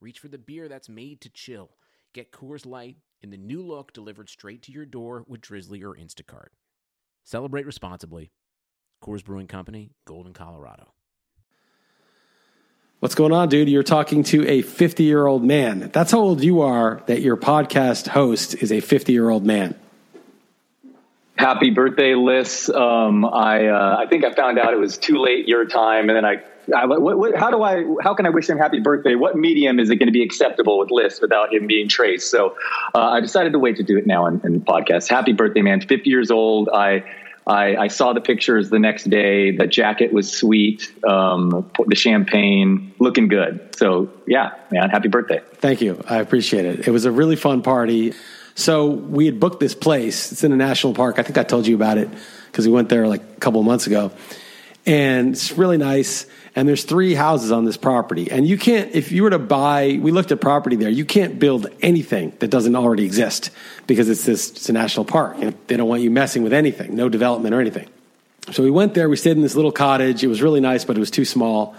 reach for the beer that's made to chill. Get Coors Light in the new look delivered straight to your door with Drizzly or Instacart. Celebrate responsibly. Coors Brewing Company, Golden, Colorado. What's going on, dude? You're talking to a 50 year old man. That's how old you are that your podcast host is a 50 year old man. Happy birthday, Liss. Um, I uh, I think I found out it was too late your time, and then I, What, what, how do I how can I wish him happy birthday? What medium is it going to be acceptable with Liss without him being traced? So uh, I decided to wait to do it now in, in the podcast. Happy birthday, man! 50 years old. I I, I, saw the pictures the next day. The jacket was sweet. Um, the champagne looking good. So yeah, man, happy birthday. Thank you. I appreciate it. It was a really fun party. So we had booked this place. It's in a national park. I think I told you about it because we went there like a couple months ago. And it's really nice. And there's three houses on this property. And you can't, if you were to buy, we looked at property there, you can't build anything that doesn't already exist because it's this, it's a national park. And they don't want you messing with anything, no development or anything. So we went there, we stayed in this little cottage. It was really nice, but it was too small.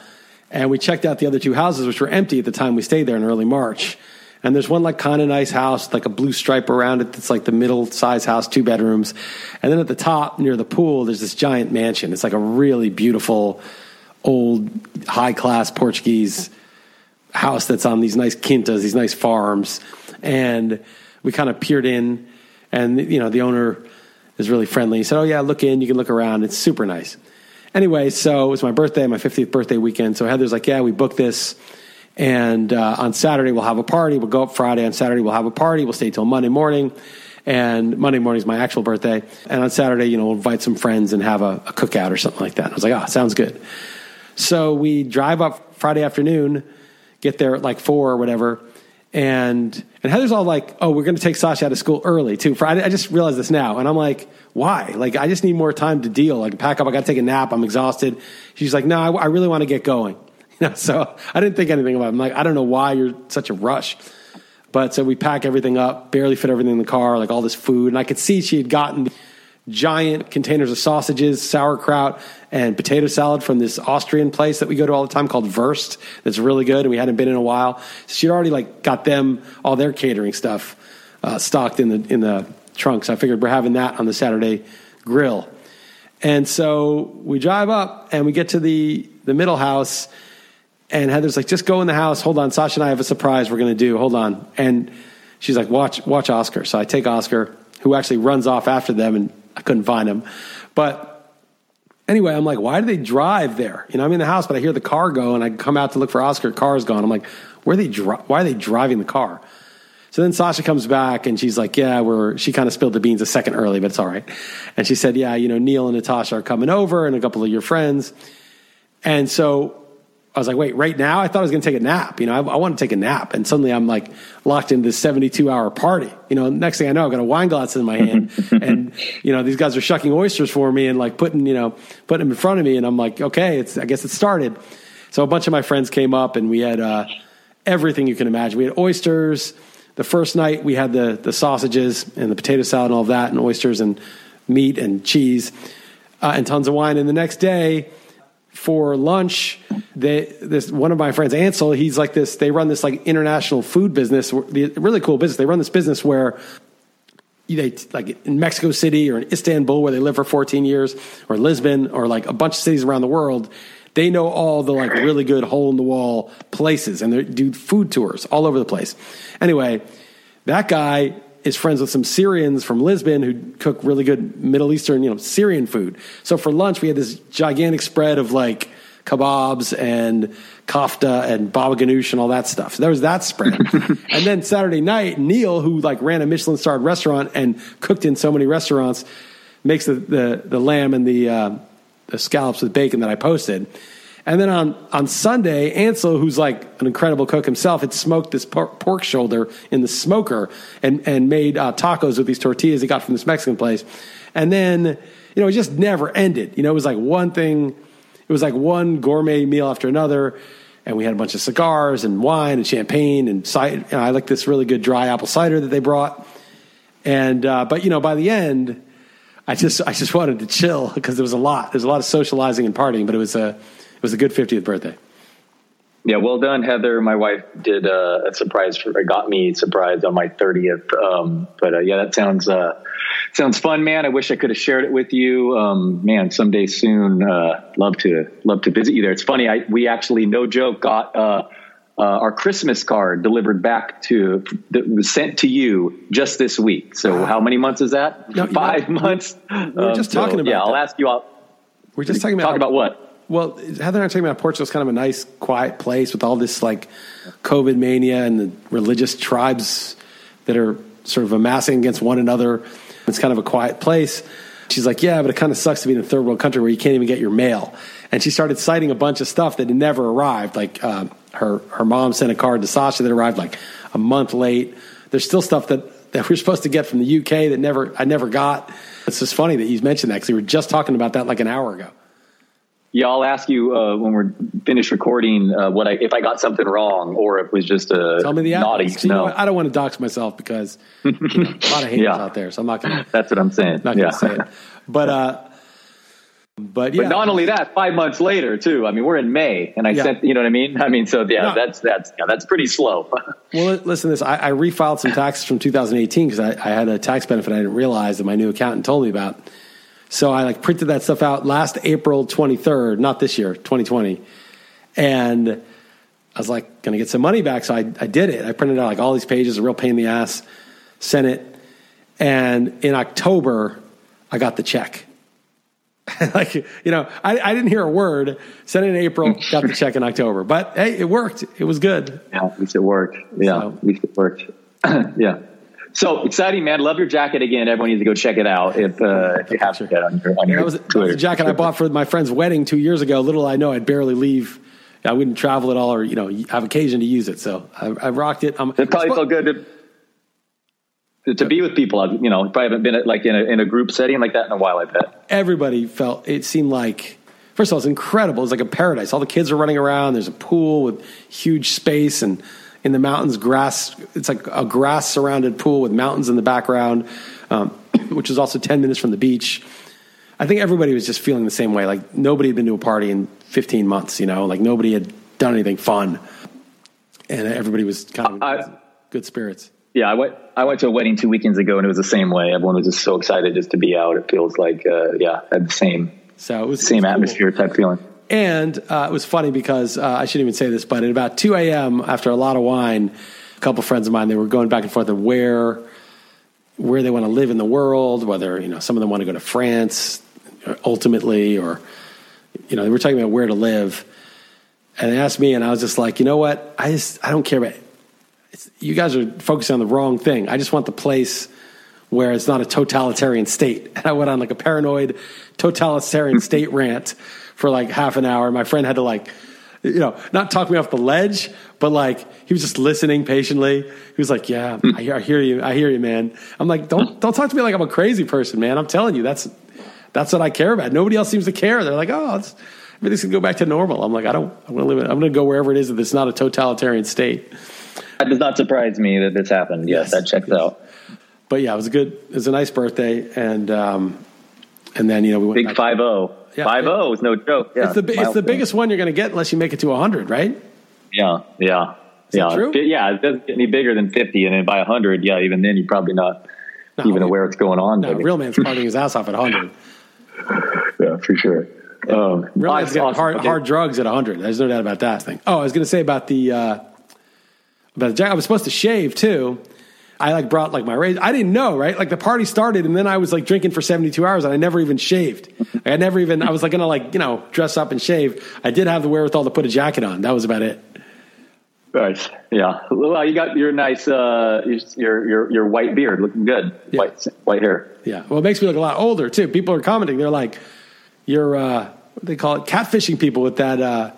And we checked out the other two houses, which were empty at the time we stayed there in early March. And there's one like kind of nice house, like a blue stripe around it. That's like the middle size house, two bedrooms. And then at the top near the pool, there's this giant mansion. It's like a really beautiful, old, high class Portuguese house that's on these nice quintas, these nice farms. And we kind of peered in, and you know the owner is really friendly. He said, "Oh yeah, look in. You can look around. It's super nice." Anyway, so it was my birthday, my 50th birthday weekend. So Heather's like, "Yeah, we booked this." And uh, on Saturday, we'll have a party. We'll go up Friday. On Saturday, we'll have a party. We'll stay till Monday morning. And Monday morning is my actual birthday. And on Saturday, you know, we'll invite some friends and have a, a cookout or something like that. And I was like, ah, oh, sounds good. So we drive up Friday afternoon, get there at like four or whatever. And and Heather's all like, "Oh, we're going to take Sasha out of school early too." Friday, I just realized this now, and I'm like, "Why? Like, I just need more time to deal. Like, pack up. I got to take a nap. I'm exhausted." She's like, "No, I, I really want to get going." You know, so I didn't think anything about it. I'm like, I don't know why you're such a rush. But so we pack everything up, barely fit everything in the car, like all this food. And I could see she had gotten giant containers of sausages, sauerkraut, and potato salad from this Austrian place that we go to all the time called Wurst. That's really good, and we hadn't been in a while. So she'd already like got them all their catering stuff uh, stocked in the in the trunk. So I figured we're having that on the Saturday grill. And so we drive up and we get to the the middle house and Heather's like, just go in the house. Hold on. Sasha and I have a surprise we're going to do. Hold on. And she's like, watch, watch Oscar. So I take Oscar, who actually runs off after them, and I couldn't find him. But anyway, I'm like, why do they drive there? You know, I'm in the house, but I hear the car go, and I come out to look for Oscar. Car's gone. I'm like, where they? Dri- why are they driving the car? So then Sasha comes back and she's like, yeah, we're, she kind of spilled the beans a second early, but it's all right. And she said, yeah, you know, Neil and Natasha are coming over and a couple of your friends. And so I was like, wait, right now? I thought I was going to take a nap. You know, I, I, want to take a nap. And suddenly I'm like locked into this 72 hour party. You know, next thing I know, I've got a wine glass in my hand and, you know, these guys are shucking oysters for me and like putting, you know, putting them in front of me. And I'm like, okay, it's, I guess it started. So a bunch of my friends came up and we had, uh, everything you can imagine. We had oysters. The first night we had the, the sausages and the potato salad and all of that and oysters and meat and cheese, uh, and tons of wine. And the next day, for lunch. They, this one of my friends, Ansel, he's like this. They run this like international food business, really cool business. They run this business where they like in Mexico City or in Istanbul, where they live for 14 years, or Lisbon, or like a bunch of cities around the world. They know all the like really good hole in the wall places, and they do food tours all over the place. Anyway, that guy is friends with some Syrians from Lisbon who cook really good Middle Eastern, you know, Syrian food. So for lunch, we had this gigantic spread of like kebabs and kofta and baba ganoush and all that stuff. So there was that spread. and then Saturday night, Neil, who like ran a Michelin starred restaurant and cooked in so many restaurants, makes the, the, the lamb and the, uh, the scallops with bacon that I posted. And then on, on Sunday, Ansel, who's like an incredible cook himself, had smoked this pork, pork shoulder in the smoker and, and made uh, tacos with these tortillas he got from this Mexican place. And then, you know, it just never ended. You know, it was like one thing, it was like one gourmet meal after another. And we had a bunch of cigars and wine and champagne and cider. I like this really good dry apple cider that they brought. And, uh, but, you know, by the end, I just, I just wanted to chill because there was a lot. There's a lot of socializing and partying, but it was a, it was a good 50th birthday. Yeah, well done, Heather. My wife did uh, a surprise for, got me surprised on my 30th. Um, but uh, yeah, that sounds, uh, sounds fun, man. I wish I could have shared it with you. Um, man, someday soon, uh, love to, love to visit you there. It's funny. I, we actually, no joke, got, uh, uh, our Christmas card delivered back to that was sent to you just this week. So wow. how many months is that? No, Five months. We were just talking so, about. Yeah, that. I'll ask you. All, we're just talking about talk about what. Well, Heather and I are talking about Portugal's kind of a nice, quiet place with all this like COVID mania and the religious tribes that are sort of amassing against one another. It's kind of a quiet place. She's like, yeah, but it kind of sucks to be in a third world country where you can't even get your mail. And she started citing a bunch of stuff that had never arrived. Like uh, her her mom sent a card to Sasha that arrived like a month late. There's still stuff that that we're supposed to get from the UK that never I never got. It's just funny that you mentioned that because we were just talking about that like an hour ago. Yeah, I'll ask you uh, when we're finished recording uh, what I if I got something wrong or if it was just a Tell me the naughty. So, you know, I don't want to dox myself because you know, a lot of haters Yeah. out there, so I'm not gonna That's what I'm saying. not yeah. gonna say it. But uh, but yeah, But not only that, five months later too. I mean, we're in May, and I Yeah. sent. You know what I mean? I mean, so yeah, No. that's that's yeah, that's pretty slow. Well, listen to this. I, I refiled some taxes from 2018 because I, I had a tax benefit I didn't realize that my new accountant told me about. So I like printed that stuff out last April 23rd, not this year, 2020. And I was like, going to get some money back. So I, I did it. I printed out like all these pages, a real pain in the ass, sent it. And in October, I got the check. like, you know, I, I didn't hear a word. Sent it in April, got the check in October. But hey, it worked. It was good. yeah, at least it worked. Yeah, So- at least it worked. yeah. So exciting, man! Love your jacket again. Everyone needs to go check it out if uh, if you haven't yet on your on Yeah, your that was, that Twitter. jacket I bought for my friend's wedding two years ago. Little I know, I'd barely leave. I wouldn't travel at all, or you know, have occasion to use it. So I, I rocked it. I'm, It probably felt good to, to to be with people. I, You know, probably haven't been at, like in a in a group setting like that in a while. I bet. everybody felt it seemed like first of all it's incredible it's like a paradise all the kids are running around there's a pool with huge space and in the mountains grass it's like a grass surrounded pool with mountains in the background um, which is also 10 minutes from the beach i think everybody was just feeling the same way like nobody had been to a party in 15 months you know like nobody had done anything fun and everybody was kind of I- good spirits Yeah, I went. I went to a wedding two weekends ago, and it was the same way. Everyone was just so excited just to be out. It feels like, uh, yeah, had the same so it was same it was cool. atmosphere type feeling. And uh, it was funny because uh, I shouldn't even say this, but at about 2 a.m., after a lot of wine, a couple friends of mine, they were going back and forth of where, where they want to live in the world, whether, you know, some of them want to go to France ultimately, or, you know, they were talking about where to live. And they asked me, and I was just like, you know what? I just, I don't care about you guys are focusing on the wrong thing. I just want the place where it's not a totalitarian state. And I went on like a paranoid totalitarian state rant for like half an hour. My friend had to like, you know, not talk me off the ledge, but like he was just listening patiently. He was like, "Yeah, I hear, I hear you. I hear you, man." I'm like, "Don't don't talk to me like I'm a crazy person, man. I'm telling you, that's that's what I care about. Nobody else seems to care. They're like, "Oh, it's, everything's gonna go back to normal." I'm like, "I don't. I'm gonna live. it- I'm gonna go wherever it is that it's not a totalitarian state." That does not surprise me that this happened. Yes. Yes, that checks out. But yeah, it was a good. It was a nice birthday, and um, and then you know we went Big five zero. Yeah. Five zero is no joke. Yeah, It's the it's the biggest one you're going to get unless you make it to 100, right? Yeah, yeah, that yeah. true? Yeah, it doesn't get any bigger than fifty, and then by hundred, yeah, even then you're probably not No, even aware what's going on. No, real man's partying his ass off at 100. yeah, for sure. Um, Real man's awesome. hard, hard drugs at 100. There's no doubt about that thing. Oh, I was going to say about the uh, about the jacket. I was supposed to shave too. I like brought like my razor. I didn't know, right? Like the party started, and then I was like drinking for 72 hours, and I never even shaved. I never even. I was like gonna like you know dress up and shave. I did have the wherewithal to put a jacket on. That was about it. Nice. Yeah. Well, you got your nice, uh, your your your white beard looking good. Yeah. White white hair. Yeah. Well, it makes me look a lot older too. People are commenting. They're like, "You're uh, what they call it catfishing people with that uh,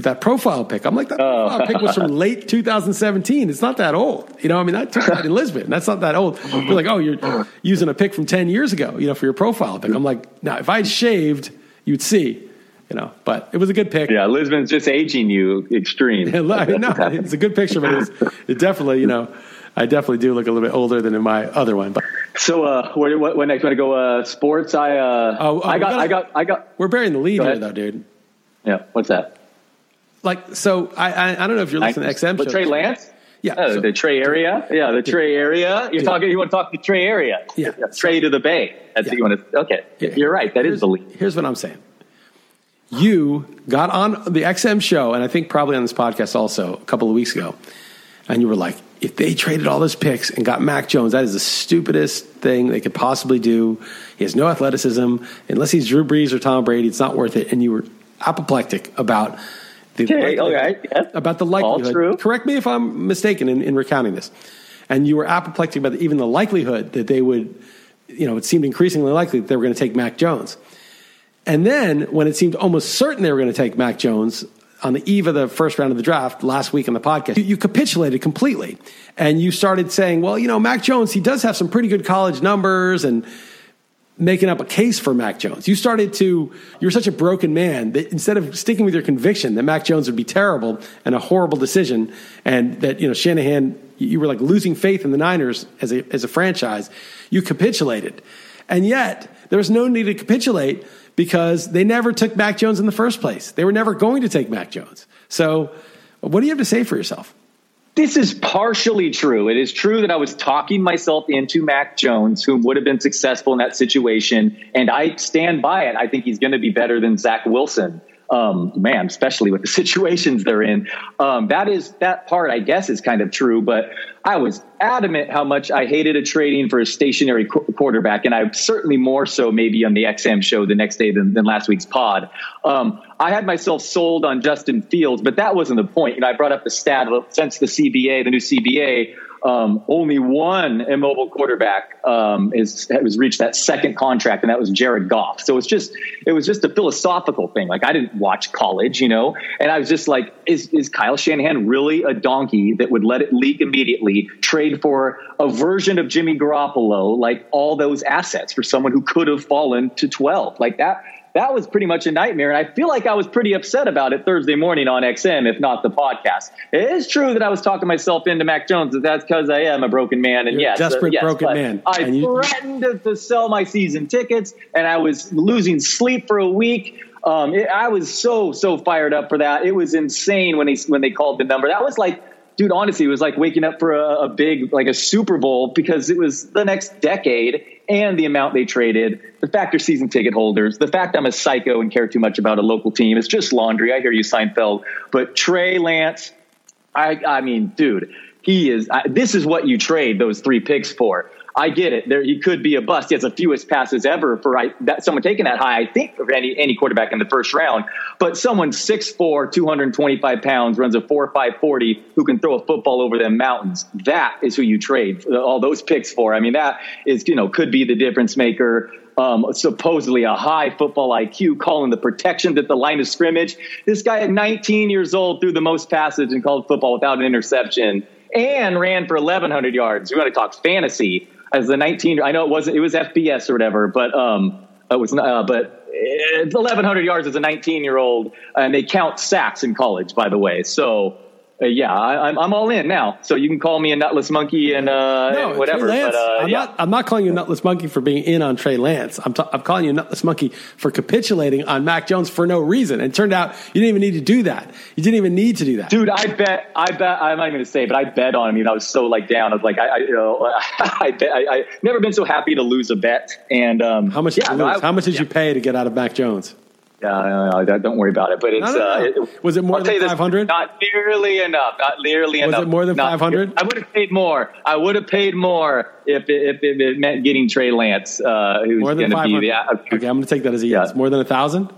with that profile pic. I'm like that oh. profile pic was from late 2017. It's not that old, you know. I mean, I took that in Lisbon. That's not that old. You're like, oh, you're using a pic from 10 years ago, you know, for your profile pic. I'm like, now if I shaved, you'd see. You know, but it was a good pic. Yeah, Lisbon's just aging you extreme. no, it's a good picture, but it, was, it definitely, you know, I definitely do look a little bit older than in my other one. But so, uh, where, what, when next? Want to go uh, sports? I, uh, oh, oh, I got, gotta, I got, I got. We're burying the lead here, though, dude. Yeah, what's that? Like, so I, I, I don't know if you're listening I, to XM. But Trey Lance. Yeah, oh, so, the Trey area. Yeah, the Trey area. You're talking. You want to talk the Trey area? Yeah, Trey to the Bay. That's yeah. what you want to. Okay, yeah. you're right. That here's, is the lead. Here's what I'm saying. You got on the XM show, and I think probably on this podcast also a couple of weeks ago, and you were like, if they traded all those picks and got Mac Jones, that is the stupidest thing they could possibly do. He has no athleticism. Unless he's Drew Brees or Tom Brady, it's not worth it. And you were apoplectic about the okay, yeah. about the likelihood. Correct me if I'm mistaken in, in recounting this. And you were apoplectic about the, even the likelihood that they would, you know, it seemed increasingly likely that they were going to take Mac Jones. And then when it seemed almost certain they were going to take Mac Jones, on the eve of the first round of the draft last week on the podcast, you, you, capitulated completely. And you started saying, well, you know, Mac Jones, he does have some pretty good college numbers and making up a case for Mac Jones. You started to, you were such a broken man that instead of sticking with your conviction that Mac Jones would be terrible and a horrible decision and that, you know, Shanahan, you were like losing faith in the Niners as a, as a franchise, you capitulated. And yet, there was no need to capitulate because they never took Mac Jones in the first place. They were never going to take Mac Jones. So, what do you have to say for yourself? This is partially true. It is true that I was talking myself into Mac Jones, who would have been successful in that situation. And I stand by it. I think he's going to be better than Zach Wilson um, man, especially with the situations they're in. Um, that is that part, I guess, is kind of true. But I was adamant how much I hated a trading for a stationary qu- quarterback, and I certainly more so maybe on the XM show the next day than, than last week's pod. Um, I had myself sold on Justin Fields, but that wasn't the point. You know, I brought up the stat since the CBA, the new CBA um, only one immobile quarterback um, is has reached that second contract, and that was Jared Goff. So it's just it was just a philosophical thing. Like I didn't watch college, you know, and I was just like, is is Kyle Shanahan really a donkey that would let it leak immediately, trade for a version of Jimmy Garoppolo, like all those assets for someone who could have fallen to twelve, like that? That was pretty much a nightmare. And I feel like I was pretty upset about it Thursday morning on XM, if not the podcast. It is true that I was talking myself into Mac Jones. That that's because I am a broken man. And yes, desperate uh, yes, broken man. I and threatened to, to, sell my season tickets, and I was losing sleep for a week. Um, it, I was so so fired up for that. It was insane when they when they called the number. That was like dude, honestly, it was like waking up for a, a, big, like a Super Bowl because it was the next decade and the amount they traded, the fact they're season ticket holders, the fact I'm a psycho and care too much about a local team. It's just laundry. I hear you, Seinfeld. But Trey Lance, I, I mean, dude, he is, I, this is what you trade those three picks for. I get it. There, he could be a bust. He has the fewest passes ever for I, that, someone taking that high. I think of any any quarterback in the first round. But someone 6'4", 225 pounds, runs a four five forty, who can throw a football over them mountains. That is who you trade all those picks for. I mean, that is you know could be the difference maker. Um, supposedly a high football IQ, calling the protections at the line of scrimmage. This guy at 19 years old threw the most passes in college football without an interception and ran for 1,100 yards. We want to talk fantasy as the 19. I know it wasn't. It was FBS or whatever, but um, it was. Uh, but 1,100 yards as a 19 year old, and they count sacks in college, by the way. So uh, yeah, I, am I'm, I'm all in now. So you can call me a nutless monkey and, uh, no, and whatever. Lance, but, uh, I'm yeah. not. I'm not calling you a nutless monkey for being in on Trey Lance. I'm, t- I'm calling you a nutless monkey for capitulating on Mac Jones for no reason. And it turned out you didn't even need to do that. You didn't even need to do that, dude. I bet. I bet. I'm not even going to say, but I bet on him. You know, I was so like down. I was like, I, I you know, I bet. I, I never been so happy to lose a bet. And um, how much? Yeah, no, I, how much did yeah. you pay to get out of Mac Jones? Yeah, don't worry about it. But it's no, no, no. Uh, it, was it more I'll than five hundred? Not nearly enough. Not nearly was enough. Was it more than five hundred? I would have paid more. I would have paid more if it, if it meant getting Trey Lance, uh, who's going to be the. Uh, okay, I'm going to take that as a yes. Yeah. More than a thousand.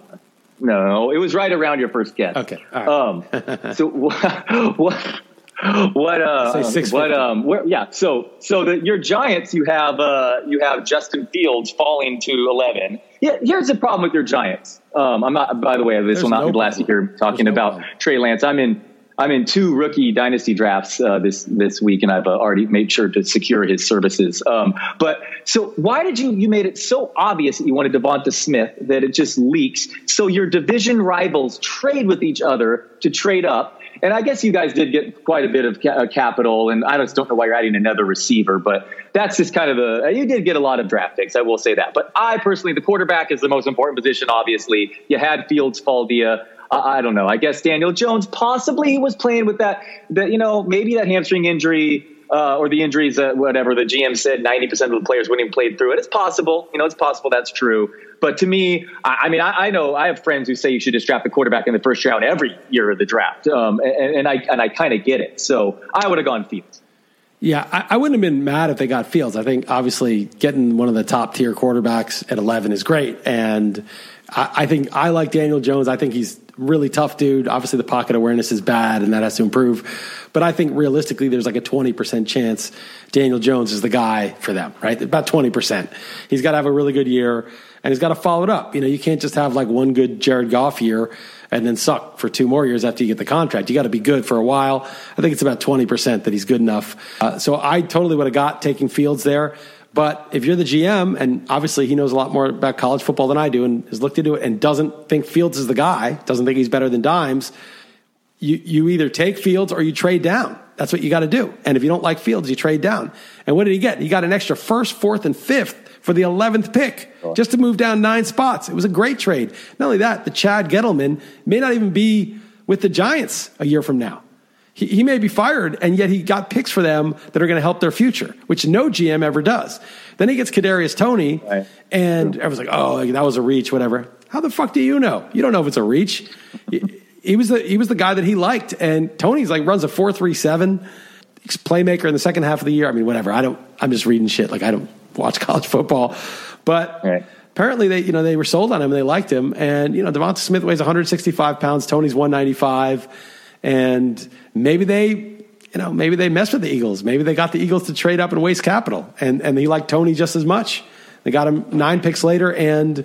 No, it was right around your first guess. Okay. Um, so what, what what uh Say 650. what um where, yeah so so the your giants you have uh you have justin fields falling to 11 yeah here's the problem with your giants um i'm not by the way this There's will not no be blasted problem. here talking no about problem. trey lance i'm in i'm in two rookie dynasty drafts uh, this this week and i've uh, already made sure to secure his services um but so why did you you made it so obvious that you wanted devonta smith that it just leaks so your division rivals trade with each other to trade up and I guess you guys did get quite a bit of ca- uh, capital, and I just don't know why you're adding another receiver, but that's just kind of the. You did get a lot of draft picks, I will say that. But I personally, the quarterback is the most important position, obviously. You had Fields, Faldia. I don't know. I guess Daniel Jones possibly he was playing with that, that you know, maybe that hamstring injury uh, or the injuries, uh, whatever the GM said, 90% of the players wouldn't even played through it. It's possible. You know, it's possible that's true. But to me, I, I mean, I, I know I have friends who say you should just draft the quarterback in the first round every year of the draft. Um, and, and I, and I kind of get it. So I would have gone Fields. Yeah, I, I wouldn't have been mad if they got Fields. I think obviously getting one of the top tier quarterbacks at 11 is great. And I, I think I like Daniel Jones. I think he's really tough dude. Obviously, the pocket awareness is bad and that has to improve. But I think realistically, there's like a 20% chance Daniel Jones is the guy for them, right? About 20%. He's got to have a really good year and he's got to follow it up. You know, you can't just have like one good Jared Goff year and then suck for two more years after you get the contract. You got to be good for a while. I think it's about 20% that he's good enough. Uh, so I totally would have got taking Fields there. But if you're the GM, and obviously he knows a lot more about college football than I do and has looked into it and doesn't think Fields is the guy, doesn't think he's better than Dimes, you, you either take Fields or you trade down. That's what you got to do. And if you don't like Fields, you trade down. And what did he get? He got an extra first, fourth, and fifth for the 11th pick oh. just to move down nine spots. It was a great trade. Not only that, the Chad Gettleman may not even be with the Giants a year from now. He, he may be fired, and yet he got picks for them that are going to help their future, which no GM ever does. Then he gets Kadarius Toney, Right. and everyone's like, "Oh, that was a reach, whatever." How the fuck do you know? You don't know if it's a reach. He, he was the he was the guy that he liked, and Toney's like runs a four three seven. Playmaker in the second half of the year. I mean, whatever. I don't. I'm just reading shit. Like I don't watch college football, but Right. apparently they you know they were sold on him and they liked him. And you know Devonta Smith weighs 165 pounds. Toney's 195, and maybe they you know maybe they messed with the Eagles. Maybe they got the Eagles to trade up and waste capital, and and he liked Tony just as much. They got him nine picks later, and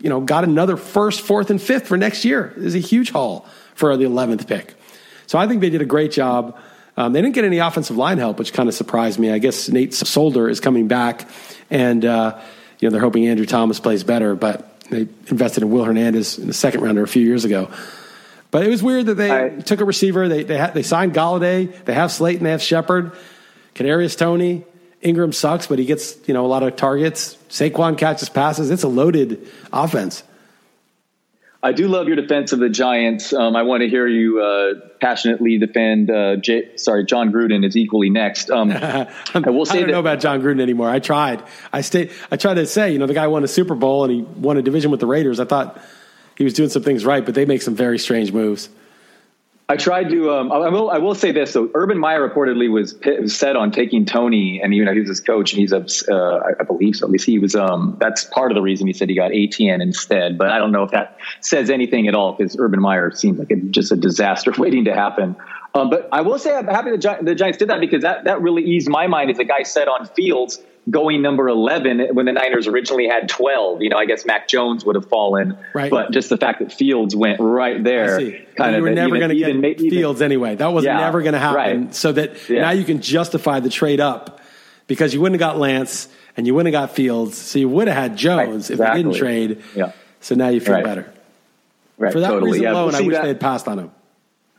you know got another first, fourth, and fifth for next year. It was a huge haul for the 11th pick. So I think they did a great job. Um, they didn't get any offensive line help, which kind of surprised me. I guess Nate Solder is coming back, and uh, you know they're hoping Andrew Thomas plays better. But they invested in Will Hernandez in the second rounder a few years ago. But it was weird that they took a receiver. They they, ha- they signed Golladay. They have Slayton. They have Shepard. Kadarius Toney. Engram sucks, but he gets you know a lot of targets. Saquon catches passes. It's a loaded offense. I do love your defense of the Giants. Um, I want to hear you uh, passionately defend. Uh, J- sorry, Jon Gruden is equally next. Um, I will say I don't that know about Jon Gruden anymore. I tried. I stayed. I tried to say, you know, the guy won a Super Bowl and he won a division with the Raiders. I thought he was doing some things right, but they make some very strange moves. I tried to. Um, I will. I will say this. So, Urban Meyer reportedly was, set on taking Toney, and you know he was his coach, and he's a. Uh, I- I believe so. At least he was. Um, that's part of the reason he said he got Etienne instead. But I don't know if that says anything at all because Urban Meyer seems like a, just a disaster waiting to happen. Um, but I will say I'm happy the, Gi- the Giants did that because that that really eased my mind as a guy set on Fields going number 11 when the Niners originally had 12. You know, I guess Mac Jones would have fallen, Right. but just the fact that Fields went right there, kind you of were never going to get even- Fields anyway. That was Yeah, never going to happen. right. So that Yeah. now you can justify the trade up because you wouldn't have got Lance and you wouldn't have got Fields. So you would have had Jones if you didn't trade. Yeah. So now you feel Right. better. Right, For that totally. reason alone, I wish that. they had passed on him.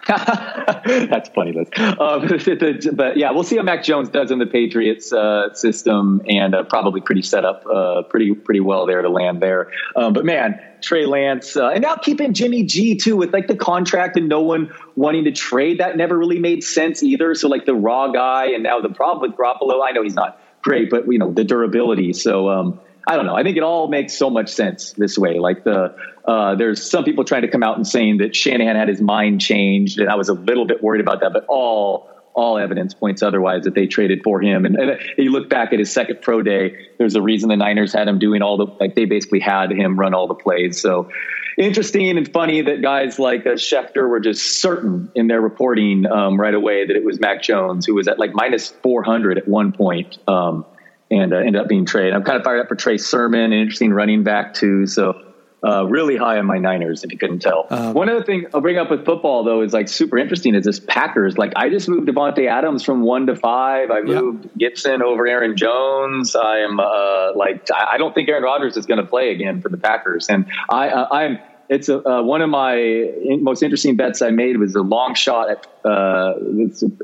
That's funny, Liss. But, but yeah, we'll see how Mac Jones does in the Patriots uh, system, and uh, probably pretty set up, uh, pretty pretty well there to land there. Um, but man, Trey Lance, uh, and now keeping Jimmy G too with like the contract and no one wanting to trade. That never really made sense either. So like the raw guy, and now the problem with Garoppolo. I know he's not great, but you know the durability. So. Um, I don't know. I think it all makes so much sense this way. Like the uh, there's some people trying to come out and saying that Shanahan had his mind changed, and I was a little bit worried about that. But all all evidence points otherwise that they traded for him. And, and you look back at his second pro day, there's a reason the Niners had him doing all the, like they basically had him run all the plays. So interesting and funny that guys like uh, Schefter were just certain in their reporting um, right away that it was Mac Jones, who was at like minus 400 at one point, um, and uh, ended up being traded. I'm kind of fired up for Trey Sermon, an interesting running back too. So uh, really high on my Niners, if you couldn't tell. Um, One other thing I'll bring up with football, though, is like super interesting is this Packers. Like, I just moved Davante Adams from one to five. I moved yep. Gibson over Aaron Jones. I am uh, like, I don't think Aaron Rodgers is going to play again for the Packers. And I, uh, I'm, it's a, uh, one of my most interesting bets I made was a long shot at uh,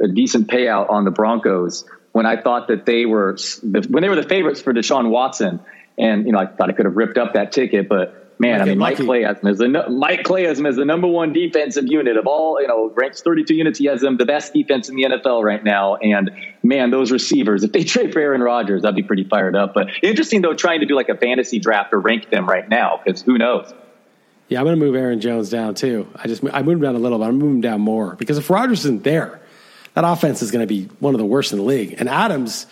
a decent payout on the Broncos when I thought that they were when they were the favorites for Deshaun Watson, and you know I thought I could have ripped up that ticket, but man, I mean, Mike Clayasm is the Mike Clayasm is the number one defensive unit of all. You know, ranks 32 units. He has them the best defense in the NFL right now. And man, those receivers, if they trade for Aaron Rodgers, I'd be pretty fired up. But interesting though, trying to do like a fantasy draft or rank them right now because who knows. Yeah, I'm going to move Aaron Jones down too. I just I moved him down a little, but I'm moving him down more because if Rodgers isn't there, that offense is going to be one of the worst in the league. And Adams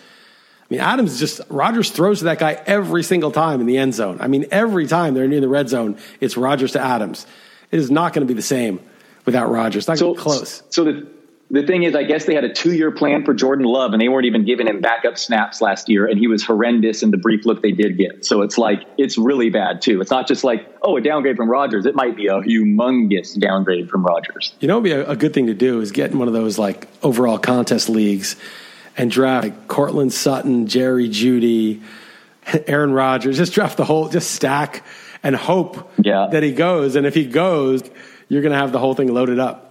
I mean, Adams just Rodgers throws to that guy every single time in the end zone. I mean, every time they're near the red zone, it's Rodgers to Adams. It is not going to be the same without Rodgers. Not so, close. So the the thing is, I guess they had a two year plan for Jordan Love, and they weren't even giving him backup snaps last year, and he was horrendous in the brief look they did get. So it's like it's really bad too. It's not just like oh a downgrade from Rodgers. It might be a humongous downgrade from Rodgers. You know, be a, a good thing to do is get in one of those like overall contest leagues and draft like Courtland Sutton, Jerry Jeudy, Aaron Rodgers. Just draft the whole, just stack and hope yeah. that he goes. And if he goes, you're going to have the whole thing loaded up.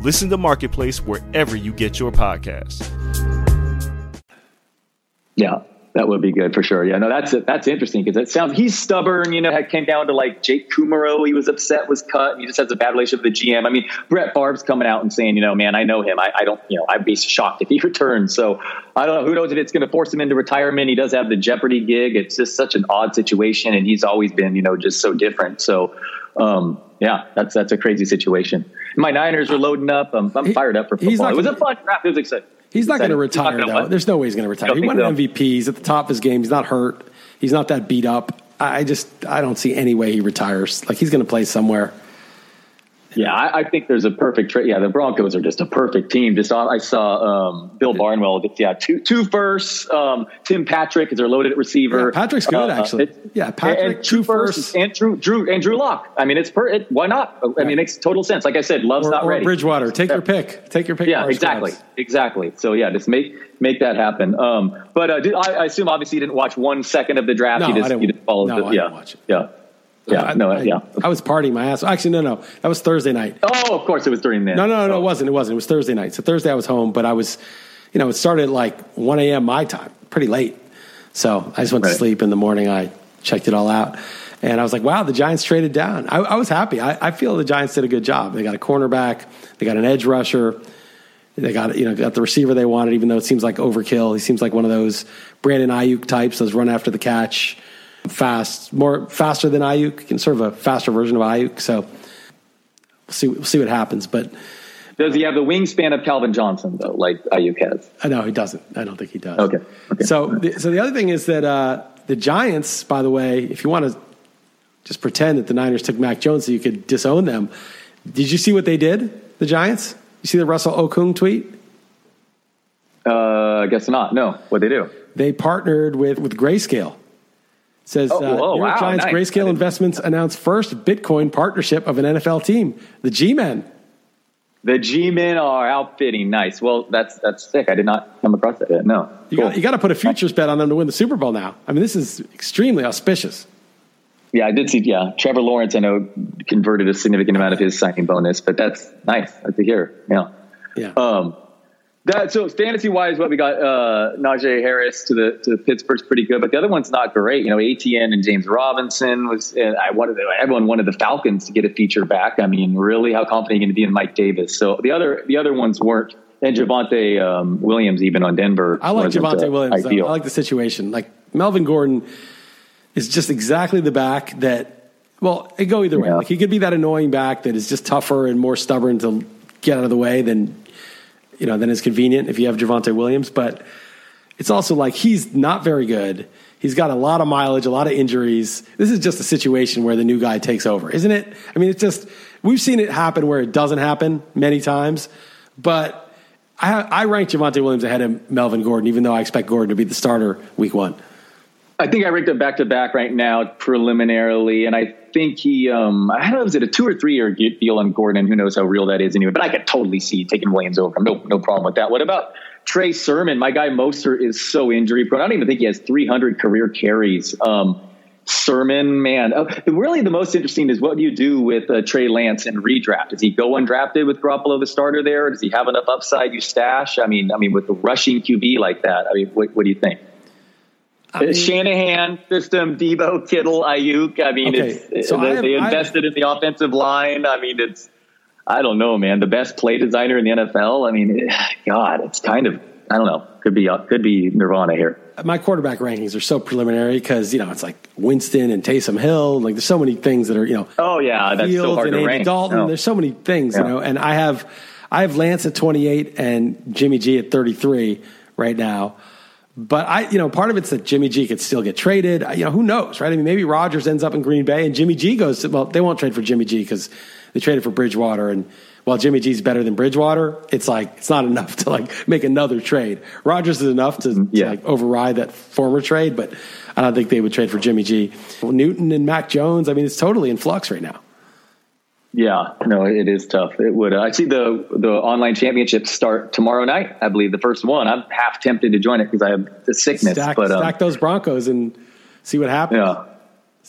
Listen to Marketplace wherever you get your podcasts. Yeah. That would be good for sure. Yeah, no, that's that's interesting because it sounds he's stubborn. You know, it came down to like Jake Kumerow. He was upset, was cut. he just has a bad relationship with the GM. I mean, Brett Favre's coming out and saying, you know, man, I know him. I, I don't, you know, I'd be shocked if he returns. So I don't know. Who knows if it's going to force him into retirement? He does have the Jeopardy gig. It's just such an odd situation, and he's always been, you know, just so different. So, um, yeah, that's that's a crazy situation. My Niners are loading up. I'm, I'm fired up for football. It was a fun draft. It was exciting. He's not going to retire though. Win. There's no way he's going to retire. He won so. an MVP. He's at the top of his game. He's not hurt. He's not that beat up. I just I don't see any way he retires. Like he's going to play somewhere. Yeah, I, I, think there's a perfect trade. Yeah, the Broncos are just a perfect team. Just I saw um, Bill Barnwell. Yeah, two two firsts. Um, Tim Patrick is their loaded receiver. Yeah, Patrick's good uh, actually. yeah, Patrick and, two firsts and Drew Drew and Drew Lock. I mean, it's per. It, why not? I mean, it makes total sense. Like I said, Love's or, not or ready. Bridgewater, take your pick. Take your pick. Yeah, exactly, exactly. So yeah, just make make that happen. Um, but uh, did, I, I, assume obviously you didn't watch one second of the draft. No, you just, I didn't, you just followed no, the, I yeah, didn't watch it. Yeah. Yeah, I, no, I, yeah. I was partying my ass. Actually, no, no, that was Thursday night. Oh, of course, it was during that. No, no, no, it wasn't. It wasn't. It was Thursday night. So Thursday I was home, but I was, you know, it started at like 1 a.m. my time, pretty late. So I just went right. to sleep in the morning. I checked it all out, and I was like, wow, the Giants traded down. I, I was happy. I, I feel the Giants did a good job. They got a cornerback. They got an edge rusher. They got you know got the receiver they wanted, even though it seems like overkill. He seems like one of those Brandon Aiyuk types, those run after the catch fast, more faster than Aiyuk, and sort of a faster version of Aiyuk. So we'll see, we'll see what happens. But does he have the wingspan of Calvin Johnson though, like Aiyuk has? I know he doesn't. I don't think he does. Okay. okay. So, the, so the other thing is that uh, the Giants, by the way, if you want to just pretend that the Niners took Mac Jones so you could disown them, did you see what they did? The Giants? You see the Russell Okung tweet? Uh, I guess not. No. What they do? They partnered with with Grayscale says oh, uh, New York wow, Giants nice. Grayscale Investments announced first Bitcoin partnership of an NFL team, the G-Men. The G-Men are outfitting. Nice. Well, that's that's sick. I did not come across that yet. No. You cool. got you got to put a futures bet on them to win the Super Bowl now. I mean, this is extremely auspicious. Yeah, I did see. Yeah, Trevor Lawrence, I know, converted a significant amount of his signing bonus, but that's nice. To hear. Yeah. Yeah. Um, That so fantasy wise, what we got uh, Najee Harris to the to Pittsburgh's pretty good, but the other one's not great. You know, Etienne and James Robinson was. And I wanted everyone wanted the Falcons to get a feature back. I mean, really, how confident are you going to be in Mike Davis? So the other the other ones weren't. And Javonte um, Williams, even on Denver, I like Javonte uh, Williams. Ideal. I like the situation. Like Melvin Gordon is just exactly the back that. Well, it go either way. Yeah. Like he could be that annoying back that is just tougher and more stubborn to get out of the way than you know, then it's convenient if you have Javonte Williams. But it's also like he's not very good. He's got a lot of mileage, a lot of injuries. This is just a situation where the new guy takes over, isn't it? I mean, it's just we've seen it happen where it doesn't happen many times. But I, I rank Javonte Williams ahead of Melvin Gordon, even though I expect Gordon to be the starter week one. I think I ranked him back to back right now preliminarily, and I think he, um, I don't know, is it a two or three year deal on Gordon? Who knows how real that is anyway? But I could totally see taking Williams over him. No, no problem with that. What about Trey Sermon? My guy Mostert is so injury prone. I don't even think he has 300 career carries. Um, Sermon, man, oh, really the most interesting is what do you do with uh, Trey Lance and redraft? Does he go undrafted with Garoppolo the starter there? Does he have enough upside you stash? I mean, I mean, with the rushing QB like that, I mean, what, what do you think? I mean, Shanahan system, Deebo, Kittle, Aiyuk. I mean, okay. it's, so they, have, they invested in the offensive line. I mean, it's I don't know, man. The best play designer in the NFL. I mean, God, it's kind of I don't know. Could be uh, could be Nirvana here. My quarterback rankings are so preliminary because you know it's like Winston and Taysom Hill. Like there's so many things that are you know. Oh yeah, that's Fields so hard and to Andy rank. Dalton. No. There's so many things yeah. you know, and I have I have Lance at 28 and Jimmy G at 33 right now. But I, you know, part of it's that Jimmy G could still get traded. You know, who knows, right? I mean, maybe Rodgers ends up in Green Bay and Jimmy G goes. well, they won't trade for Jimmy G because they traded for Bridgewater, and while Jimmy G's better than Bridgewater, it's like it's not enough to like make another trade. Rodgers is enough to, mm, yeah. to like override that former trade, but I don't think they would trade for Jimmy G. Well, Newton and Mac Jones. I mean, it's totally in flux right now. Yeah, no, it is tough. It would. Uh, I see the the online championships start tomorrow night. I believe the first one. I'm half tempted to join it because I have the sickness. Stack, but um, stack those Broncos and see what happens. Yeah,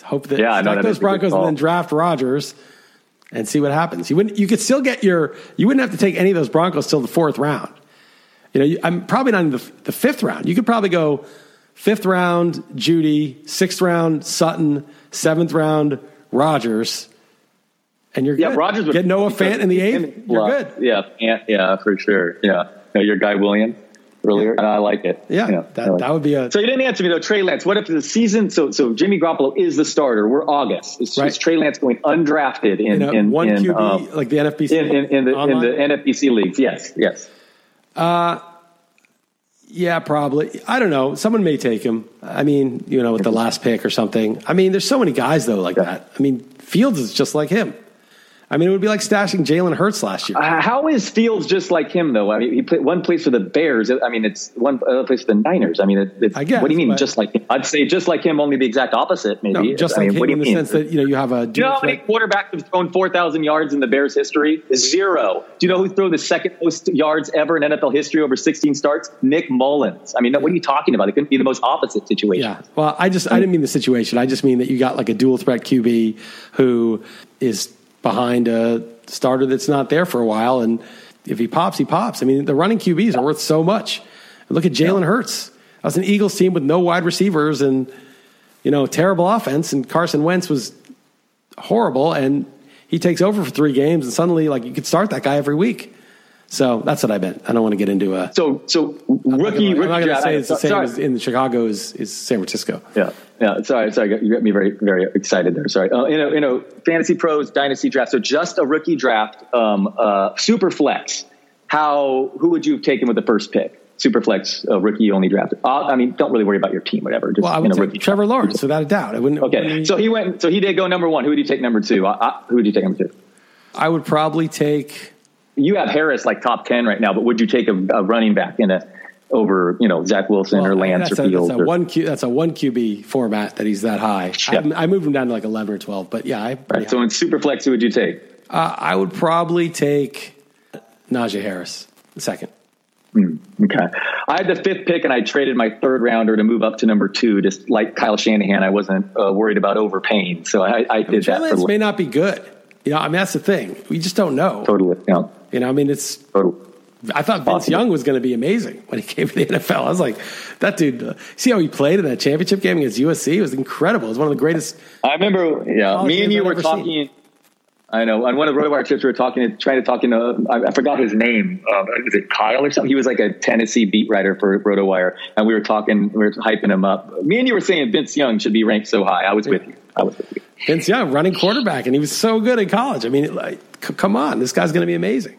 hope that yeah, stack those Broncos and then draft Rodgers and see what happens. You wouldn't. You could still get your. You wouldn't have to take any of those Broncos till the fourth round. You know, you, I'm probably not in the, the fifth round. You could probably go fifth round Jeudy, sixth round Sutton, seventh round Rodgers and you're yeah, good. Rodgers get Noah Fant in the eighth. You're good. Yeah, Fant, yeah, for sure. Yeah, no, your guy Williams earlier, and I like it. Yeah, yeah that, like that would be a. So you didn't answer me though, Trey Lance. What if the season? So so Jimmy Garoppolo is the starter. We're August. Is, right. is Trey Lance going undrafted in, in, in one in, QB um, like the NFBC in, in, in the online? in the NFBC leagues? Yes, yes. Uh, yeah, probably. I don't know. Someone may take him. I mean, you know, with the last pick or something. I mean, there's so many guys though like yeah. that. I mean, Fields is just like him. I mean, it would be like stashing Jalen Hurts last year. Uh, how is Fields just like him, though? I mean, he played one place for the Bears. I mean, it's one other place for the Niners. I mean, it, it's, I guess, what do you mean, just like him? I'd say just like him, only the exact opposite, maybe. No, just I like mean, him in the mean? sense that you know you have a. Do you know how many quarterbacks have thrown four thousand yards in the Bears' history? Zero. Do you know who threw the second most yards ever in NFL history over sixteen starts? Nick Mullens. I mean, what are you talking about? It couldn't be the most opposite situation. Yeah. Well, I just I didn't mean the situation. I just mean that you got like a dual threat QB who is behind a starter that's not there for a while. And if he pops, he pops. I mean, the running QBs are worth so much. look at Jalen Hurts. That was an Eagles team with no wide receivers and, you know, terrible offense. And Carson Wentz was horrible. And he takes over for three games. And suddenly, like, you could start that guy every week. So that's what I meant. I don't want to get into a. So, so rookie. I'm not going to say it's the same sorry. as in Chicago is, is San Francisco. Yeah. Yeah. Sorry. Sorry. You got me very, very excited there. Sorry. Uh, you know, you know, fantasy pros dynasty draft. So just a rookie draft, um, uh, super flex. How, who would you have taken with the first pick? Super flex, uh, rookie only drafted. Uh, I mean, don't really worry about your team, whatever. Just, well, I would you know, Trevor Lawrence, without a doubt. I wouldn't. Okay. Wouldn't, so he went, so he did go number one. Who would you take number two? Who would you take number two? I would probably take you have Harris like top ten right now, but would you take a, a running back in a over you know Zach Wilson well, or Lance or Fields? That's a one Q. That's a one QB format that he's that high. Yeah. I, I, moved him down to like eleven or twelve, but yeah. I, right, so in super flex, who would you take? Uh, I would probably take Najee Harris second. Mm, okay. I had the fifth pick and I traded my third rounder to move up to number two. Just like Kyle Shanahan, I wasn't uh, worried about overpaying. So I, I did that. Lance may not be good. You know, I mean, that's the thing. We just don't know. Totally. Yeah. You know, I mean, it's totally. I thought Vince Young was going to be amazing when he came to the NFL. I was like, that dude. Uh, see how he played in that championship game against USC? It was incredible. It was one of the greatest. I remember. Yeah, me and you were talking. Seen. I know. On one of the RotoWire trips, we were talking, trying to talk. In I, I forgot his name. Uh, was it Kyle or something? He was like a Tennessee beat writer for RotoWire, and we were talking. We were hyping him up. Me and you were saying Vince Young should be ranked so high. I was with you. I was with you. Vince Young, running quarterback, and he was so good in college. I mean, like, c- come on, this guy's going to be amazing.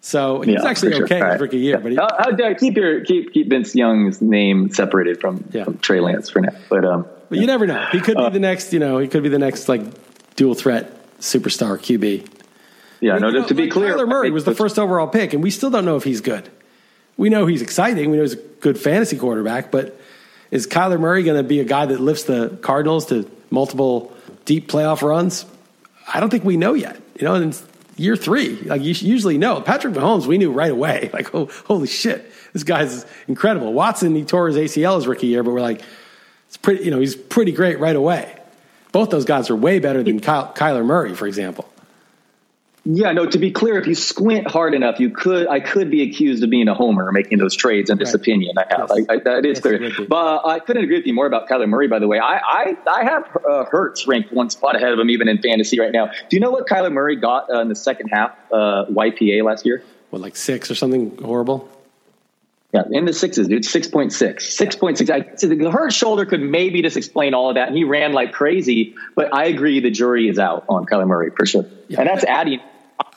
So he's yeah, actually okay sure. his rookie year. But he, how, how, keep your keep keep Vince Young's name separated from, yeah. from Trey Lance for now. But um, but yeah. you never know. He could be uh, the next. You know, he could be the next like dual threat superstar QB. Yeah, no. know, to be like clear, Kyler Murray was the first overall pick, and we still don't know if he's good. We know he's exciting. We know he's a good fantasy quarterback, but is Kyler Murray going to be a guy that lifts the Cardinals to multiple deep playoff runs? I don't think we know yet. You know, in year three, like you usually know. Patrick Mahomes, we knew right away. Like, oh, holy shit, this guy's incredible. Watson, he tore his ACL his rookie year, but we're like, it's pretty. You know, he's pretty great right away. Both those guys are way better than Kyle, Kyler Murray, for example. Yeah, no. To be clear, if you squint hard enough, you could. I could be accused of being a homer, making those trades in this right. opinion. I have. Yes. I, I, that is yes, clear. But I couldn't agree with you more about Kyler Murray. By the way, I I, I have uh, Hurts ranked one spot ahead of him, even in fantasy right now. Do you know what Kyler Murray got uh, in the second half uh, YPA last year? What, like six or something horrible? Yeah, in the sixes, dude. Six point six. Six point six. I, so the hurt shoulder could maybe just explain all of that. And he ran like crazy. But I agree, the jury is out on Kyler Murray for sure. Yeah. And that's adding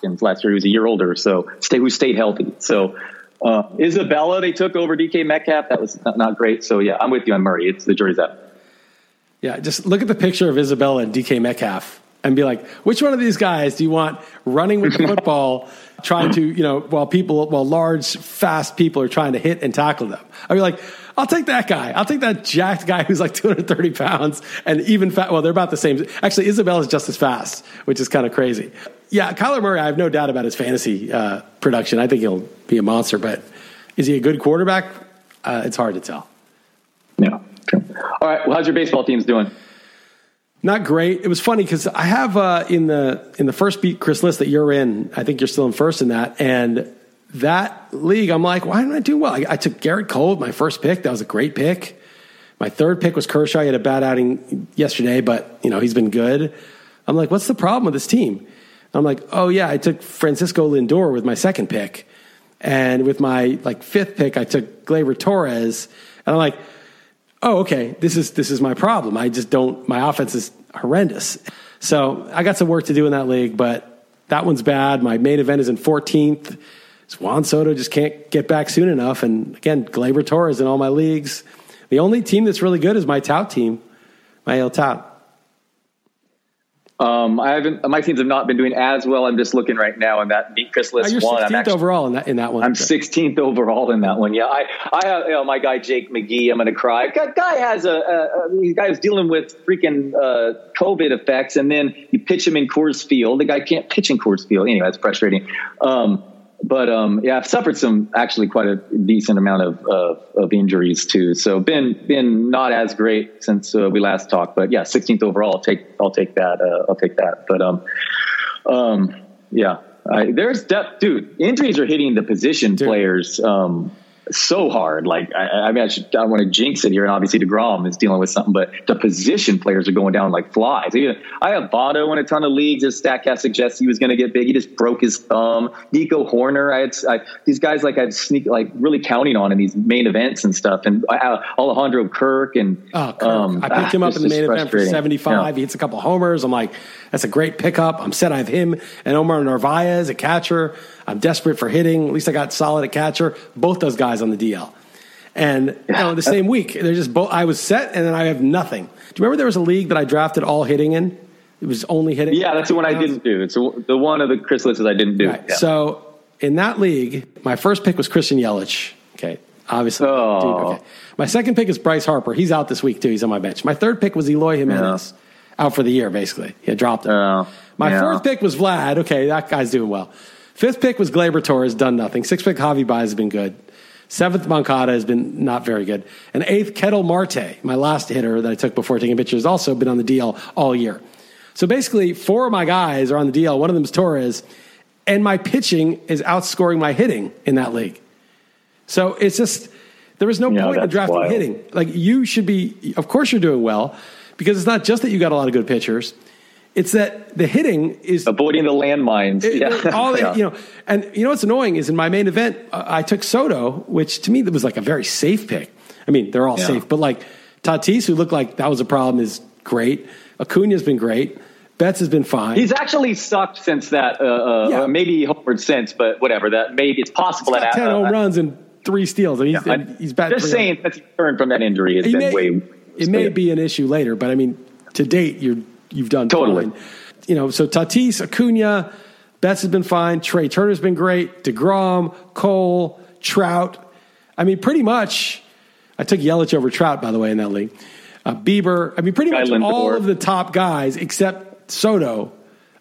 Hopkins last year, He was a year older, so stay who stayed healthy. So uh, Isabella, they took over DK Metcalf. That was not, not, great. So yeah, I'm with you on Murray. It's the jury's out. Yeah, just look at the picture of Isabella and DK Metcalf and be like, which one of these guys do you want running with the football, trying to, you know, while people, while large, fast people are trying to hit and tackle them? I'd be like, I'll take that guy. I'll take that jacked guy who's like 230 pounds and even fat. Well, they're about the same. Actually, Isabella is just as fast, which is kind of crazy. Yeah, Kyler Murray, I have no doubt about his fantasy uh, production. I think he'll be a monster, but is he a good quarterback? Uh, it's hard to tell. Yeah. All right. Well, how's your baseball teams doing? Not great. It was funny because I have uh, in the in the first beat Chris Liss that you're in. I think you're still in first in that, and that league. I'm like, why am I do well? I, I took Gerrit Cole, my first pick. That was a great pick. My third pick was Kershaw. He had a bad outing yesterday, but you know he's been good. I'm like, what's the problem with this team? I'm like, oh yeah, I took Francisco Lindor with my second pick, and with my like fifth pick, I took Gleyber Torres, and I'm like, oh okay, this is this is my problem. I just don't. My offense is horrendous. So I got some work to do in that league, but that one's bad. My main event is in 14th. Juan Soto just can't get back soon enough, and again, Gleyber Torres in all my leagues. The only team that's really good is my tout team, my El Tout. Um, I haven't. My teams have not been doing as well. I'm just looking right now, and that beat Chris Liss oh, you're one. 16th actually, overall in that in that one. I'm 16th overall in that one. Yeah, I, I have you know, my guy Jake McGee. I'm going to cry. Guy has a, a, a guy who's dealing with freaking uh, COVID effects, and then you pitch him in Coors Field. The guy can't pitch in Coors Field. Anyway, it's frustrating. Um, but um, yeah, I've suffered some actually quite a decent amount of uh, of injuries too. So been been not as great since uh, we last talked. But yeah, 16th overall. I'll take I'll take that. Uh, I'll take that. But um, um, yeah, I, there's depth, dude. Injuries are hitting the position dude. players. Um, so hard. Like, I, I mean, I, should, I want to jinx it here. And obviously, DeGrom is dealing with something, but the position players are going down like flies. I have Votto in a ton of leagues. As StatCast suggests he was going to get big. He just broke his thumb. Nico Hoerner. I had I, these guys like I'd sneak, like really counting on in these main events and stuff. And I, Alejandro Kirk and oh, Kirk. Um, I picked him up in the main event for 75. Yeah. He hits a couple homers. I'm like, that's a great pickup. I'm set. I have him and Omar Narvaez, a catcher. I'm desperate for hitting. At least I got solid at catcher. Both those guys on the DL. And you know, the same week, they're just both. I was set, and then I have nothing. Do you remember there was a league that I drafted all hitting in? It was only hitting. Yeah, that's the one I didn't do. It's the one of the Chris lists I didn't do. Right. Yeah. So in that league, my first pick was Christian Yelich. Okay, obviously. Oh. Dude, okay. My second pick is Bryce Harper. He's out this week too. He's on my bench. My third pick was Eloy Jimenez, yeah. out for the year basically. He had dropped it. Oh. My yeah. fourth pick was Vlad. Okay, that guy's doing well. Fifth pick was Gleyber Torres, done nothing. Sixth pick, Javi Baez has been good. Seventh, Moncada has been not very good. And eighth, Ketel Marte, my last hitter that I took before taking pictures, also been on the DL all year. So basically, four of my guys are on the DL. One of them is Torres. and my pitching is outscoring my hitting in that league. So it's just there is no Yeah, point in drafting wild. hitting. Like you should be, of course, you're doing well because it's not just that you got a lot of good pitchers. It's that the hitting is Avoiding the landmines. it- yeah. all Yeah. you know. And you know what's annoying is in my main event, uh, I took Soto, which to me that was like a very safe pick. I mean, they're all Yeah. safe, but like Tatis, who looked like that was a problem, is great. Acuna's been great. Betts has been fine. He's actually sucked since that. Uh, uh, Yeah. uh, maybe he homered since, but whatever. That maybe it's possible that ten uh, home runs and three steals, he's, I- and he's batting. Just 300. saying, that's returned from that injury has It been may, way. it may be an issue later, but I mean, to date, you're you've done Totally. fine. You know, so Tatis, Acuna, Betts has been fine. Trea Turner's been great. Degrom, Cole, Trout. I mean, pretty much. I took Yelich over Trout, by the way, in that league. Uh, Bieber. I mean, pretty much Lindor. all of the top guys except Soto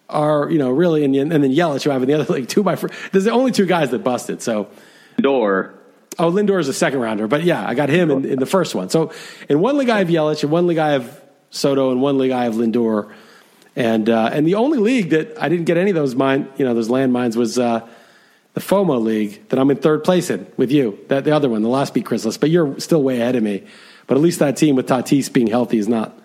are you know really, and, and then Yelich, who I have in the other league. Two by. four. There's the only two guys that busted. So Lindor. Oh, Lindor is a second rounder, but yeah, I got him in, in the first one. So in one league I have Yelich, in one league I have Soto, in one league I have Lindor, and uh, and the only league that I didn't get any of those mine, you know, those landmines was uh, the FOMO league that I'm in third place in with you. That the other one, the last beat Chris Liss, but you're still way ahead of me. But at least that team with Tatis being healthy is not,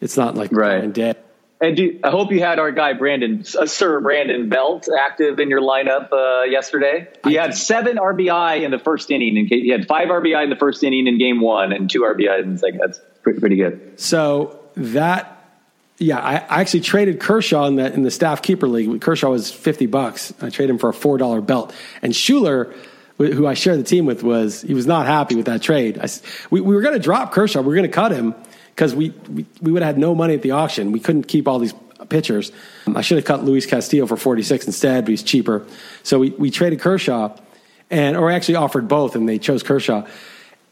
it's not like Right. going dead. And do, I hope you had our guy Brandon, uh, Sir Brandon Belt, active in your lineup uh, yesterday. He had seven RBI in the first inning. And he had five RBI in the first inning in Game One, and two RBI in the second. That's pretty, pretty good. So that, yeah, I, actually traded Kershaw in the in the staff keeper league. Kershaw was fifty bucks. I traded him for a four dollar Belt. And Schuler, who I shared the team with, was he was not happy with that trade. I we, we were going to drop Kershaw. We were going to cut him because we, we we would have had no money at the auction. We couldn't keep all these pitchers. Um, I should have cut Luis Castillo for forty six instead, but he's cheaper. So we we traded Kershaw, and or actually offered both, and they chose Kershaw.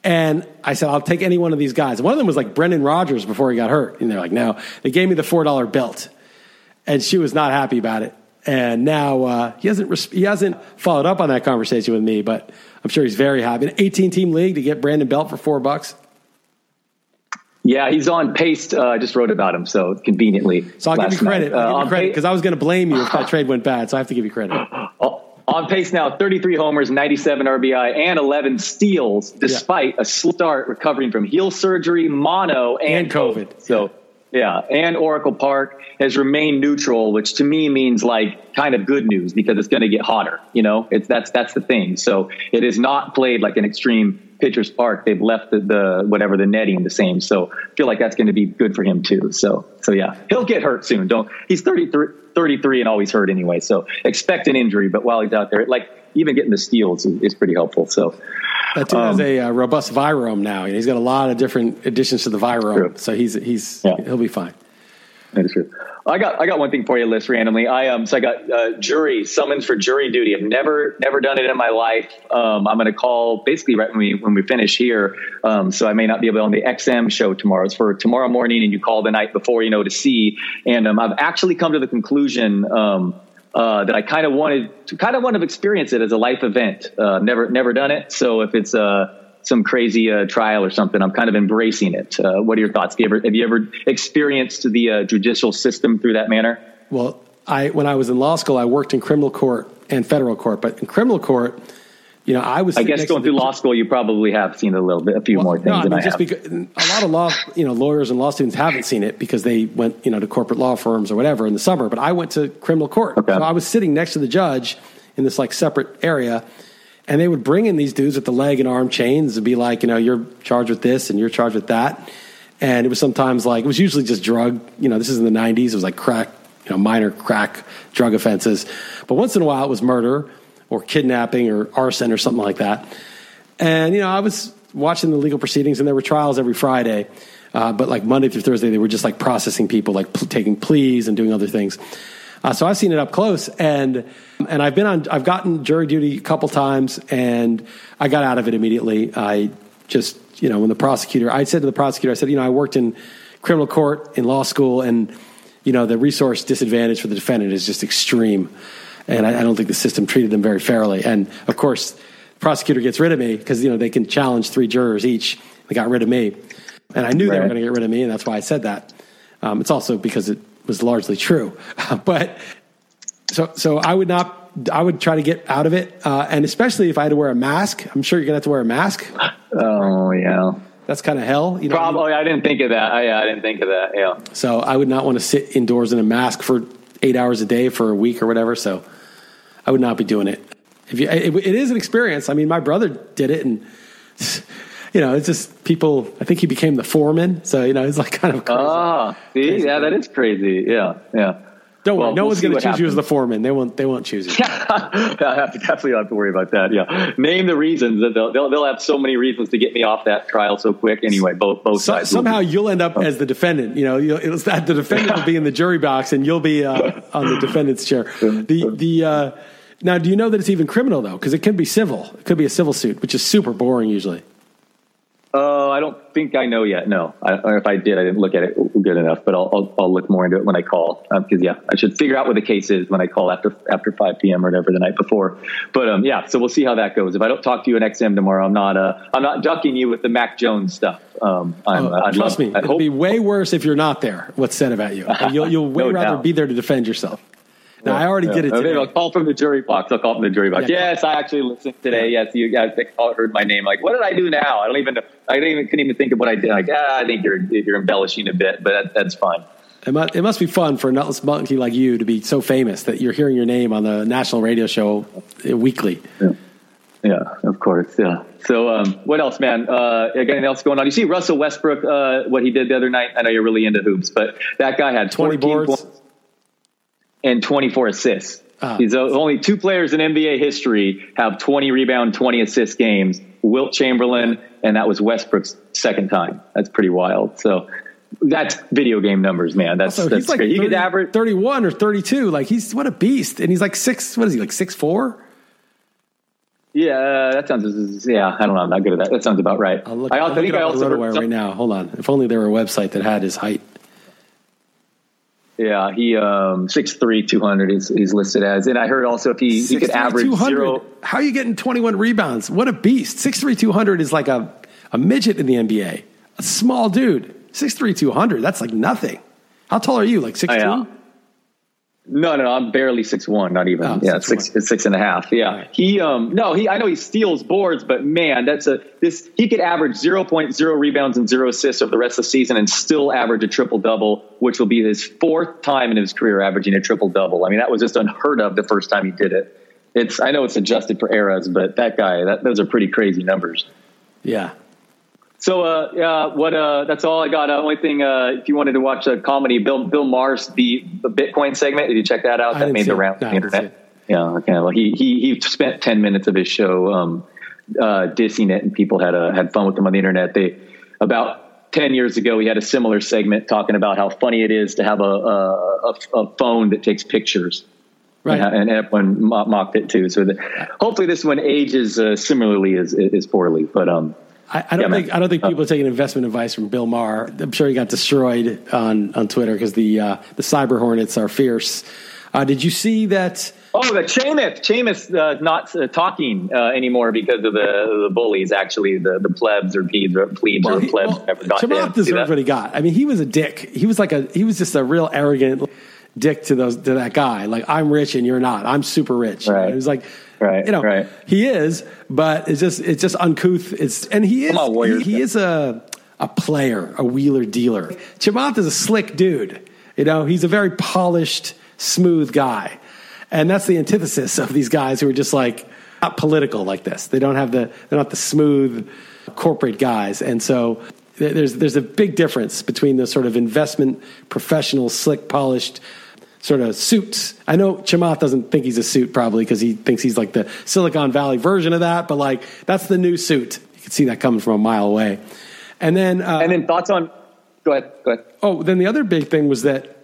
And I said, I'll take any one of these guys. One of them was like Brendan Rodgers before he got hurt. And they're like, no. They gave me the $4 Belt. And she was not happy about it. And now uh, he, hasn't res- he hasn't followed up on that conversation with me, but I'm sure he's very happy. An 18 team league to get Brandon Belt for four bucks. Yeah, he's on pace. Uh, I just wrote about him, so conveniently. So I'll give you night. credit. Uh, I'll give on you credit because I was going to blame you if that trade went bad. So I have to give you credit. On pace now, 33 homers, 97 RBI, and 11 steals, despite a slow start recovering from heel surgery, mono, and, And COVID. So, yeah, and Oracle Park has remained neutral, which to me means like kind of good news because it's going to get hotter. You know, it's that's that's the thing. So it is not played like an extreme pitcher's park. They've left the, the whatever the netting the same. So I feel like that's going to be good for him too. So so yeah, he'll get hurt soon. Don't he's 33, 33 and always hurt anyway. So expect an injury, but while he's out there, like even getting the steals is, is pretty helpful. So That dude has Um, a uh, robust virome now. He's got a lot of different additions to the virome. True. So he's, he's, Yeah. he'll be fine. That is true. I got I got one thing for you, Liss randomly. I um so I got uh, jury summons for jury duty. I've never never done it in my life. Um, I'm going to call basically right when we when we finish here. Um, so I may not be able to on the XM show tomorrow. It's for tomorrow morning, and you call the night before, you know, to see. And um, I've actually come to the conclusion. Um, uh, that I kind of wanted to kind of want to experience it as a life event. Uh, never, never done it. So if it's uh, some crazy uh, trial or something, I'm kind of embracing it. Uh, what are your thoughts? Have you ever, have you ever experienced the uh, judicial system through that manner? Well, I when I was in law school, I worked in criminal court and federal court. But in criminal court, you know, I was. I guess going through law school, you probably have seen a little bit, a few Well, more things no, I than mean, I just have. because a lot of law, you know, lawyers and law students haven't seen it because they went, you know, to corporate law firms or whatever in the summer. But I went to criminal court, Okay. so I was sitting next to the judge in this like separate area, and they would bring in these dudes with the leg and arm chains and be like, you know, you're charged with this and you're charged with that, and it was sometimes like it was usually just drug. You know, this is in the '90s. It was like crack, you know, minor crack drug offenses, but once in a while it was murder or kidnapping or arson or something like that. And, you know, I was watching the legal proceedings, and there were trials every Friday. Uh, but like Monday through Thursday, they were just like processing people, like pl- taking pleas and doing other things. Uh, so I've seen it up close, and and I've been on. I've gotten jury duty a couple times, and I got out of it immediately. I just, you know, when the prosecutor, I said to the prosecutor, I said, you know, I worked in criminal court in law school, and you know, the resource disadvantage for the defendant is just extreme, and I, I don't think the system treated them very fairly. And of course, prosecutor gets rid of me because you know they can challenge three jurors each. They got rid of me, and I knew they were going to get rid of me, and that's why I said that. Um, it's also because it was largely true, but so so I would not I would try to get out of it, uh, and especially if I had to wear a mask. I'm sure you're gonna have to wear a mask. Oh yeah. That's kind of hell. You know what I mean? Probably. I didn't think of that. I, I didn't think of that. Yeah. So I would not want to sit indoors in a mask for eight hours a day for a week or whatever. So I would not be doing it. If you, it, it is an experience. I mean, my brother did it, and you know, it's just people. I think he became the foreman, so you know, it's like kind of crazy. Ah, see, Crazy yeah, that is crazy. Yeah, yeah. Don't worry, no we'll one's going to choose you as the foreman. They won't. They won't choose you. I have to definitely have to worry about that. Yeah, name the reasons. that They'll, they'll they'll have so many reasons to get me off that trial so quick. Anyway, both both So, sides. somehow you'll end up as the defendant. You know, you'll, it's that the defendant will be in the jury box, and you'll be uh, on the defendant's chair. The the uh, now, do you know that it's even criminal though? Because it could be civil. It could be a civil suit, which is super boring usually. Oh, I don't think I know yet. No, I, or if I did, I didn't look at it good enough. But I'll I'll, I'll look more into it when I call. Because yeah, I should figure out what the case is when I call after after five p.m. or whatever the night before. But um, yeah, so we'll see how that goes. If I don't talk to you in XM tomorrow, I'm not uh, I'm not ducking you with the Mac Jones stuff. Um, I'm, I'd trust love, me, it'll be way worse if you're not there. What's said about you? You'll, you'll way No rather doubt. be there to defend yourself. Now, I already Yeah. did it Maybe today. I'll call from the jury box. I'll call from the jury box. Yeah. yes, I actually listened today. Yes, you guys heard my name. Like, what did I do now? I don't even. I didn't even couldn't even think of what I did. Like, ah, I think you're you're embellishing a bit, but that, that's fine. It must, it must be fun for a nutless monkey like you to be so famous that you're hearing your name on the national radio show weekly. Yeah, of course. Yeah. So, um, what else, man? Uh, anything else going on? You see Russell Westbrook, uh, what he did the other night? I know you're really into hoops, but that guy had 20 14 boards. points and 24 assists. Ah. He's only two players in NBA history have 20 rebound, 20 assist games. Wilt Chamberlain, and that was Westbrook's second time. That's pretty wild. So that's video game numbers, man. That's So that's he's like great. He could average. 31 or 32. Like he's what a beast. And he's like six, what is he, like six four? Yeah, uh, that sounds. Yeah, I don't know. I'm not good at that. That sounds about right. I'll look, I I'll look think I also heard right now. Hold on. If only there were a website that had his height. Yeah, he um six three two hundred is he's listed as, and I heard also if he, he could average 200. zero. How are you getting 21 rebounds? What a beast. 6'3", 200 is like a, a midget in the NBA. A small dude. 6'3", 200. That's like nothing. How tall are you? Like 6'2"? No, no, no, I'm barely six one, not even. Oh, yeah, 6'1". six six and a half. Yeah, Right. he um no, he I know he steals boards, but man, that's a this he could average zero point zero rebounds and zero assists over the rest of the season and still average a triple double, which will be his fourth time in his career averaging a triple double. I mean, that was just unheard of the first time he did it. It's I know it's adjusted for eras, but that guy, that those are pretty crazy numbers. Yeah. So, uh, yeah, what, uh, that's all I got. Uh, only thing, uh, if you wanted to watch a comedy, Bill, Bill Maher's, the, the Bitcoin segment, did you check that out? I That made the rounds on the I didn't see internet. Yeah. Okay. Well, he, he, he spent 10 minutes of his show, um, uh, dissing it and people had, uh, had fun with him on the internet. They, about 10 years ago, he had a similar segment talking about how funny it is to have a, a, a, a phone that takes pictures. Right. And, and everyone mocked it too. So the, hopefully this one ages uh, similarly as, as poorly. But um, I, I don't Yeah, man. think I don't think people are taking investment advice from Bill Maher. I'm sure he got destroyed on, on Twitter because the uh, the cyber hornets are fierce. Uh, did you see that? Oh, the Chamath. Chamath uh, not uh, talking uh, anymore because of the the bullies. Actually, the the plebs or plebes or plebes or plebs well, never got. Chamath See deserved what he got. I mean, he was a dick. He was like a he was just a real arrogant dick to those to that guy. Like I'm rich and you're not. I'm super rich. Right. It was like. Right, you know, right. he is, but it's just it's just uncouth. It's and he is on, Warriors. he, he is a a player, a wheeler dealer. Chamath is a slick dude. You know, he's a very polished, smooth guy, and that's the antithesis of these guys who are just like not political like this. They don't have the they're not the smooth corporate guys, and so there's there's a big difference between the sort of investment professional, slick, polished sort of suits. I know Chamath doesn't think he's a suit probably because he thinks he's like the Silicon Valley version of that, but like that's the new suit. You can see that coming from a mile away. And then, uh, And then thoughts on. Go ahead. Go ahead. oh, then the other big thing was that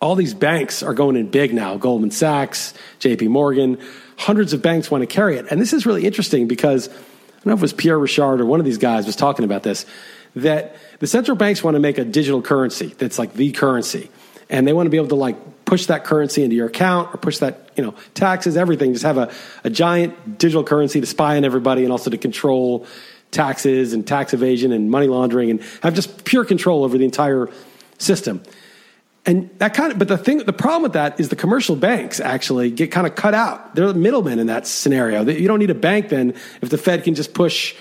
all these banks are going in big now. Goldman Sachs, J.P. Morgan, hundreds of banks want to carry it. And this is really interesting because I don't know if it was Pierre Rochard or one of these guys was talking about this. That the central banks want to make a digital currency that's like the currency, and they want to be able to like push that currency into your account or push that you know taxes everything. Just have a, a giant digital currency to spy on everybody and also to control taxes and tax evasion and money laundering and have just pure control over the entire system. And that kind of, but the thing, the problem with that is the commercial banks actually get kind of cut out. They're the middlemen in that scenario. You don't need a bank then if the Fed can just push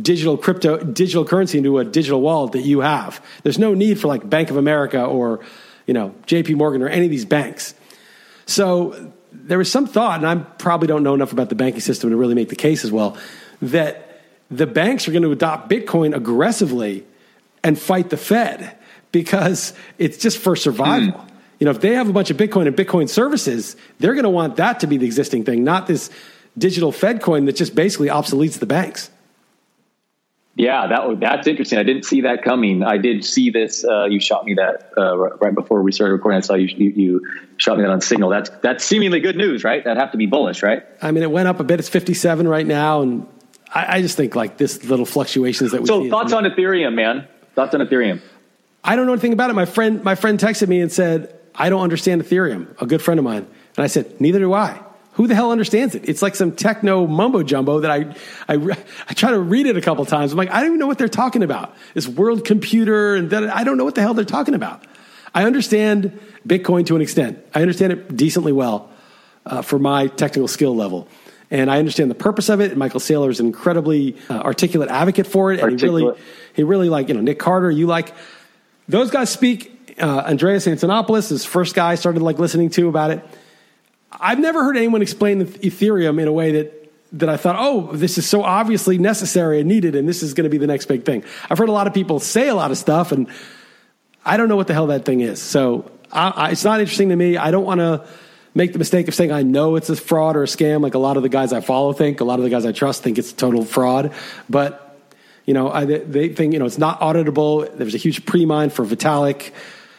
digital crypto, digital currency into a digital wallet that you have. There's no need for like Bank of America or, you know, JP Morgan or any of these banks. So there was some thought, and I probably don't know enough about the banking system to really make the case as well, that the banks are going to adopt Bitcoin aggressively and fight the Fed because it's just for survival. Mm. You know, if they have a bunch of Bitcoin and Bitcoin services, they're going to want that to be the existing thing, not this digital Fed coin that just basically obsoletes the banks. Yeah, that that's interesting. I didn't see that coming. I did see this. Uh, you shot me that uh, right before we started recording. I saw you, you, you shot me that on Signal. That's that's seemingly good news, right? That have to be bullish, right? I mean, it went up a bit. It's fifty seven right now, and I, I, just think like this little fluctuations that we. So thoughts on Ethereum, man? Thoughts on Ethereum? I don't know anything about it. My friend, my friend texted me and said, I don't understand Ethereum, a good friend of mine. And I said, neither do I. Who the hell understands it? It's like some techno mumbo jumbo that I, I, I try to read it a couple times. I'm like, I don't even know what they're talking about. This world computer and that, I don't know what the hell they're talking about. I understand Bitcoin to an extent. I understand it decently well uh, for my technical skill level. And I understand the purpose of it. And Michael Saylor is an incredibly uh, articulate advocate for it. And articulate. he really, he really like, you know, Nick Carter, you like, those guys speak. Uh, Andreas Antonopoulos is first guy I started like listening to about it. I've never heard anyone explain Ethereum in a way that that I thought, oh, this is so obviously necessary and needed, and this is going to be the next big thing. I've heard a lot of people say a lot of stuff, and I don't know what the hell that thing is. So I, I, it's not interesting to me. I don't want to make the mistake of saying I know it's a fraud or a scam, like a lot of the guys I follow think. A lot of the guys I trust think it's total fraud, but you know, I, they think, you know, it's not auditable. There's a huge pre-mine for Vitalik, a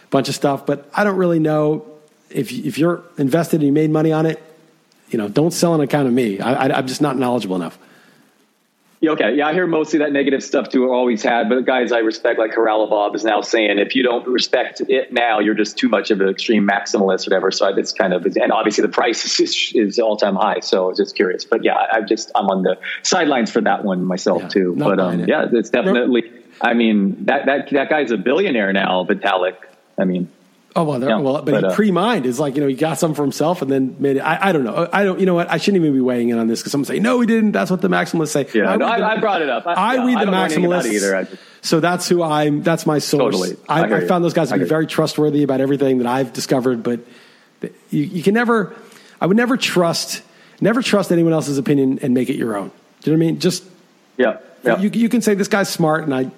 bunch of stuff, but I don't really know if, if you're invested and you made money on it, you know, don't sell an account of me. I, I, I'm just not knowledgeable enough. Yeah, okay. Yeah, I hear mostly that negative stuff too. Always had, but guys I respect, like Haralabob, is now saying if you don't respect it now, you're just too much of an extreme maximalist, or whatever. So it's kind of, and obviously the price is, is all time high. So I was just curious, but yeah, I'm just I'm on the sidelines for that one myself yeah, too. But um, it. yeah, it's definitely. I mean, that that that guy's a billionaire now, Vitalik. I mean, Oh well, well, but, but he uh, pre-mined is like you know he got some for himself and then made it. I, I don't know. I don't. You know what? I shouldn't even be weighing in on this because someone say no, he didn't. That's what the maximalists say. Yeah, I, no, I, I brought it up. I, I read the maximalists either. Just, so that's who I'm. That's my source. Totally. I, I found those guys to be very trustworthy about everything that I've discovered. But you, you can never. I would never trust. Never trust anyone else's opinion and make it your own. Do you know what I mean? Just yeah. yeah. You, you can say this guy's smart and I.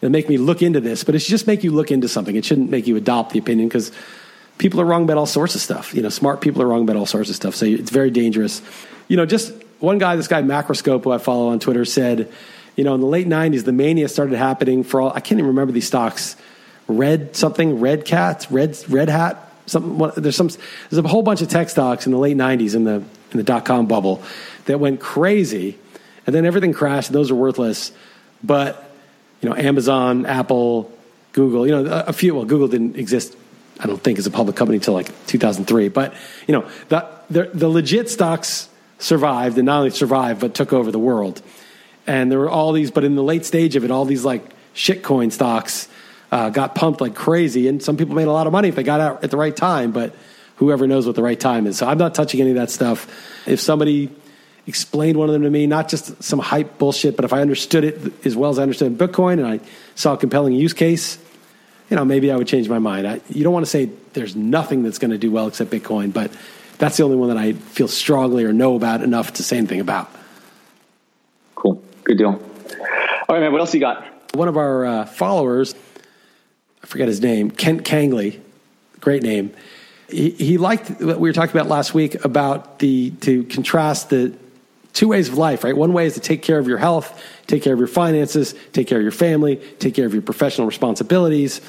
It'll make me look into this, but it should just make you look into something. It shouldn't make you adopt the opinion because people are wrong about all sorts of stuff. You know, smart people are wrong about all sorts of stuff. So it's very dangerous. You know, just one guy, this guy Macroscope, who I follow on Twitter, said, you know, in the late '90s, the mania started happening for all. I can't even remember these stocks. Red something, Red Cat, Red Red Hat. Something. There's some. There's a whole bunch of tech stocks in the late '90s in the in the dot com bubble that went crazy, and then everything crashed. and Those are worthless. But you know, Amazon, Apple, Google. You know, a, few. Well, Google didn't exist I don't think as a public company until like 2003. But you know, the, the, the legit stocks survived, and not only survived but took over the world. And there were all these, but in the late stage of it, all these like shitcoin stocks uh, got pumped like crazy, and some people made a lot of money if they got out at the right time. But whoever knows what the right time is. So I'm not touching any of that stuff. If somebody explained one of them to me, not just some hype bullshit, but if I understood it as well as I understood Bitcoin and I saw a compelling use case, you know, maybe I would change my mind. I, you don't want to say there's nothing that's going to do well except Bitcoin, but that's the only one that I feel strongly or know about enough to say anything about. Cool. Good deal. All right, man. What else you got? One of our uh, followers, I forget his name, Kent Kangley, great name. He, he liked what we were talking about last week about the to contrast the two ways of life, right? One way is to take care of your health, take care of your finances, take care of your family, take care of your professional responsibilities,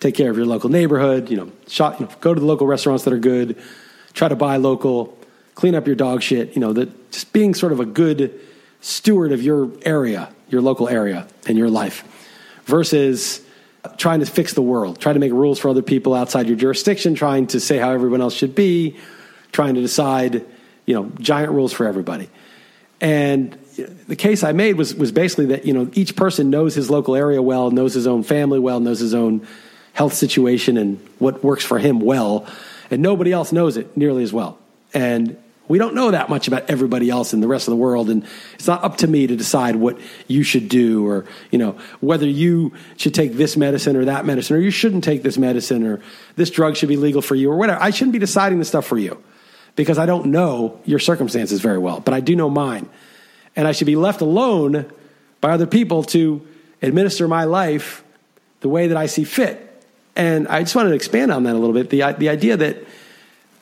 take care of your local neighborhood, you know, shop, you know go to the local restaurants that are good, try to buy local, clean up your dog shit, you know, that just being sort of a good steward of your area, your local area and your life versus trying to fix the world, trying to make rules for other people outside your jurisdiction, trying to say how everyone else should be, trying to decide, you know, giant rules for everybody. And the case I made was was basically that you know each person knows his local area well, knows his own family well, knows his own health situation and what works for him well, and nobody else knows it nearly as well. And we don't know that much about everybody else in the rest of the world, and it's not up to me to decide what you should do, or you know whether you should take this medicine or that medicine, or you shouldn't take this medicine, or this drug should be legal for you, or whatever. I shouldn't be deciding the stuff for you because I don't know your circumstances very well, but I do know mine, and I should be left alone by other people to administer my life the way that I see fit. And I just wanted to expand on that a little bit. The the idea that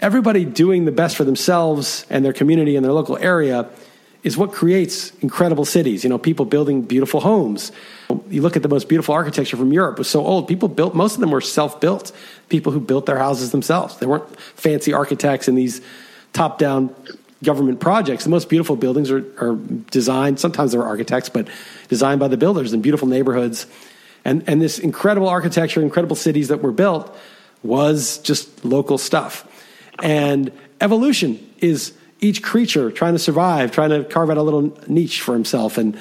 everybody doing the best for themselves and their community and their local area is what creates incredible cities. You know, people building beautiful homes. You look at the most beautiful architecture from Europe was so old. People built most of them were self-built. People who built their houses themselves. They weren't fancy architects in these top-down government projects. The most beautiful buildings are, are designed. Sometimes they're architects, but designed by the builders in beautiful neighborhoods. And and this incredible architecture, incredible cities that were built was just local stuff. And evolution is each creature trying to survive, trying to carve out a little niche for himself. And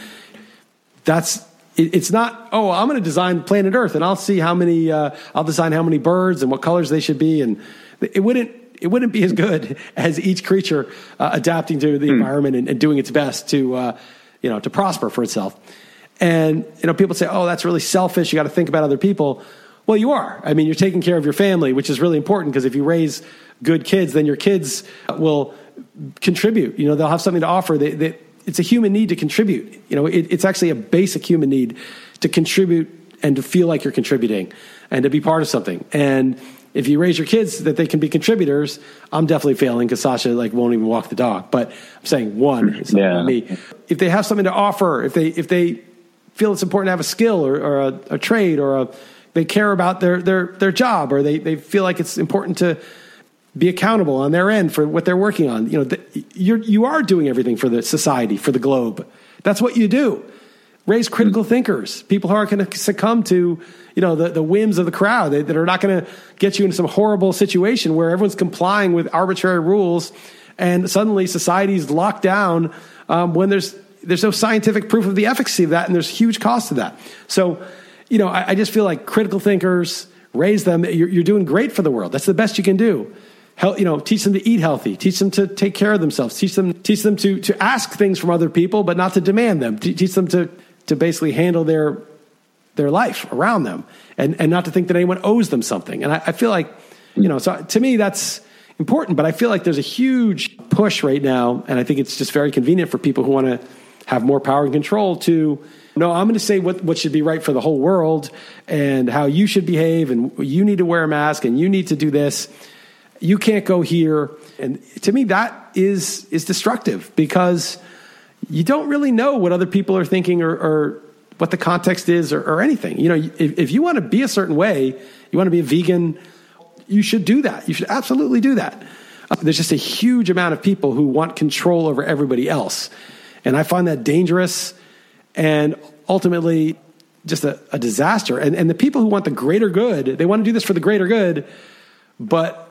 that's, it's not, oh, I'm going to design planet Earth and I'll see how many, uh, I'll design how many birds and what colors they should be. And it wouldn't, it wouldn't be as good as each creature uh, adapting to the mm. environment and, and, doing its best to, uh, you know, to prosper for itself. And, you know, people say, oh, that's really selfish. You got to think about other people. Well, you are. I mean, you're taking care of your family, which is really important because if you raise good kids, then your kids will contribute. You know, they'll have something to offer. They, they, it's a human need to contribute. You know, it, it's actually a basic human need to contribute and to feel like you're contributing and to be part of something. And if you raise your kids that they can be contributors, I'm definitely failing because Sasha like won't even walk the dog. But I'm saying one, it's not yeah. me. If they have something to offer, if they if they feel it's important to have a skill or, or a, a trade or a they care about their their their job or they they feel like it's important to be accountable on their end for what they're working on. You know, the, you're, you are doing everything for the society, for the globe. That's what you do. Raise critical thinkers, people who aren't going to succumb to, you know, the, the whims of the crowd that, that are not going to get you into some horrible situation where everyone's complying with arbitrary rules and suddenly society's locked down um, when there's there's no scientific proof of the efficacy of that and there's huge cost to that. So, you know, I, I just feel like critical thinkers, raise them. You're, you're doing great for the world. That's the best you can do you know, teach them to eat healthy, teach them to take care of themselves, teach them, teach them to, to ask things from other people, but not to demand them, teach them to, to basically handle their, their life around them and, and not to think that anyone owes them something. And I, I feel like, you know, so to me, that's important, but I feel like there's a huge push right now. And I think it's just very convenient for people who want to have more power and control to, no, I'm going to say what, what should be right for the whole world and how you should behave and you need to wear a mask and you need to do this you can't go here. And to me, that is is destructive because you don't really know what other people are thinking or, or what the context is or, or anything. You know, if, if you want to be a certain way, you want to be a vegan, you should do that. You should absolutely do that. Uh, there's just a huge amount of people who want control over everybody else. And I find that dangerous and ultimately just a, a disaster. And, and the people who want the greater good, they want to do this for the greater good, but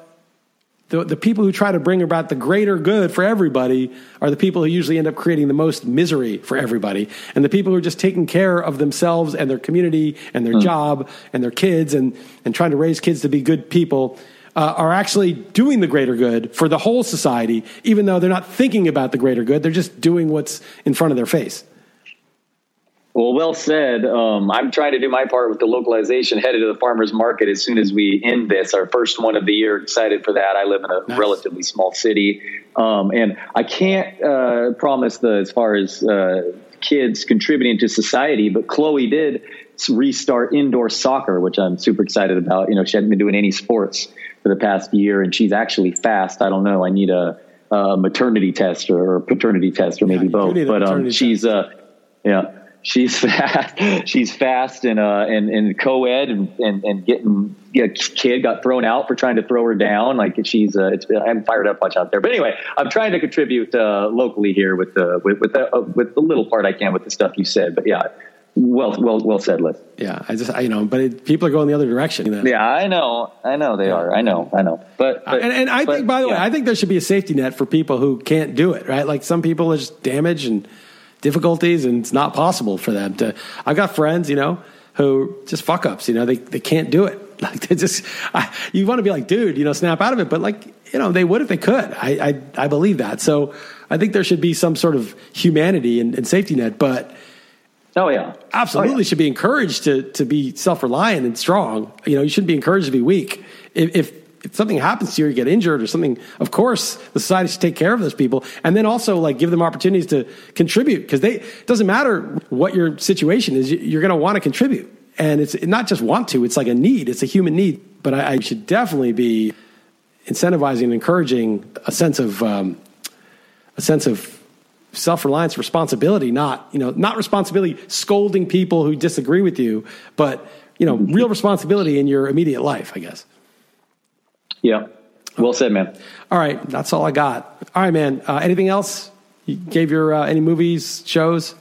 the, the people who try to bring about the greater good for everybody are the people who usually end up creating the most misery for everybody. And the people who are just taking care of themselves and their community and their mm. job and their kids and, and trying to raise kids to be good people uh, are actually doing the greater good for the whole society, even though they're not thinking about the greater good. They're just doing what's in front of their face. Well, well said. Um, I'm trying to do my part with the localization, headed to the farmers market as soon as we end this, our first one of the year. Excited for that. I live in a nice. relatively small city, um, and I can't uh, promise the as far as uh, kids contributing to society, but Chloe did restart indoor soccer, which I'm super excited about. You know, she hadn't been doing any sports for the past year, and she's actually fast. I don't know. I need a, a maternity test or, a paternity test or maybe yeah, both. But um, she's uh, yeah she's fast. she's fast and uh and and co-ed and and, and getting a kid got thrown out for trying to throw her down. Like she's uh, it's I'm fired up much out there. But anyway, I'm trying to contribute uh, locally here with the with with the, uh, with the little part I can with the stuff you said. But yeah. Well, well, well said, Liss. Yeah, I just, I, you know, but it, people are going the other direction. You know? Yeah, I know, I know they yeah. are. I know, I know. But, but and, and, I but, think, by the yeah. way, I think there should be a safety net for people who can't do it. Right, like some people are just damaged and difficulties and it's not possible for them to. I've got friends, you know, who just fuck ups, you know, they, they can't do it. Like they just, I, you want to be like, dude, you know, snap out of it. But like, you know, they would if they could. I, I, I believe that. So I think there should be some sort of humanity and, and safety net. But oh yeah, absolutely oh, yeah. should be encouraged to to be self reliant and strong. You know, you shouldn't be encouraged to be weak. If, if if something happens to you or you get injured or something, of course the society should take care of those people and then also like give them opportunities to contribute because they it doesn't matter what your situation is, you're going to want to contribute. And it's not just want to, it's like a need, it's a human need. But I, I should definitely be incentivizing and encouraging a sense of um, a sense of self-reliance responsibility not you know not responsibility scolding people who disagree with you but you know real responsibility in your immediate life i guess yeah. Well said, man. All right. That's all I got. All right, man. Uh, anything else? You gave your uh, any movies, shows?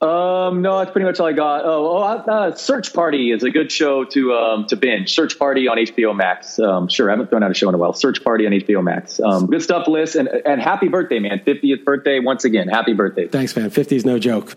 Um, no, that's pretty much all I got. Oh, oh uh, Search Party is a good show to um, to binge. Search Party on HBO Max. Um, sure, I haven't thrown out a show in a while. Search Party on HBO Max. Um, good stuff, Liss. And, and happy birthday, man. 50th birthday once again. Happy birthday. Thanks, man. 50 is no joke.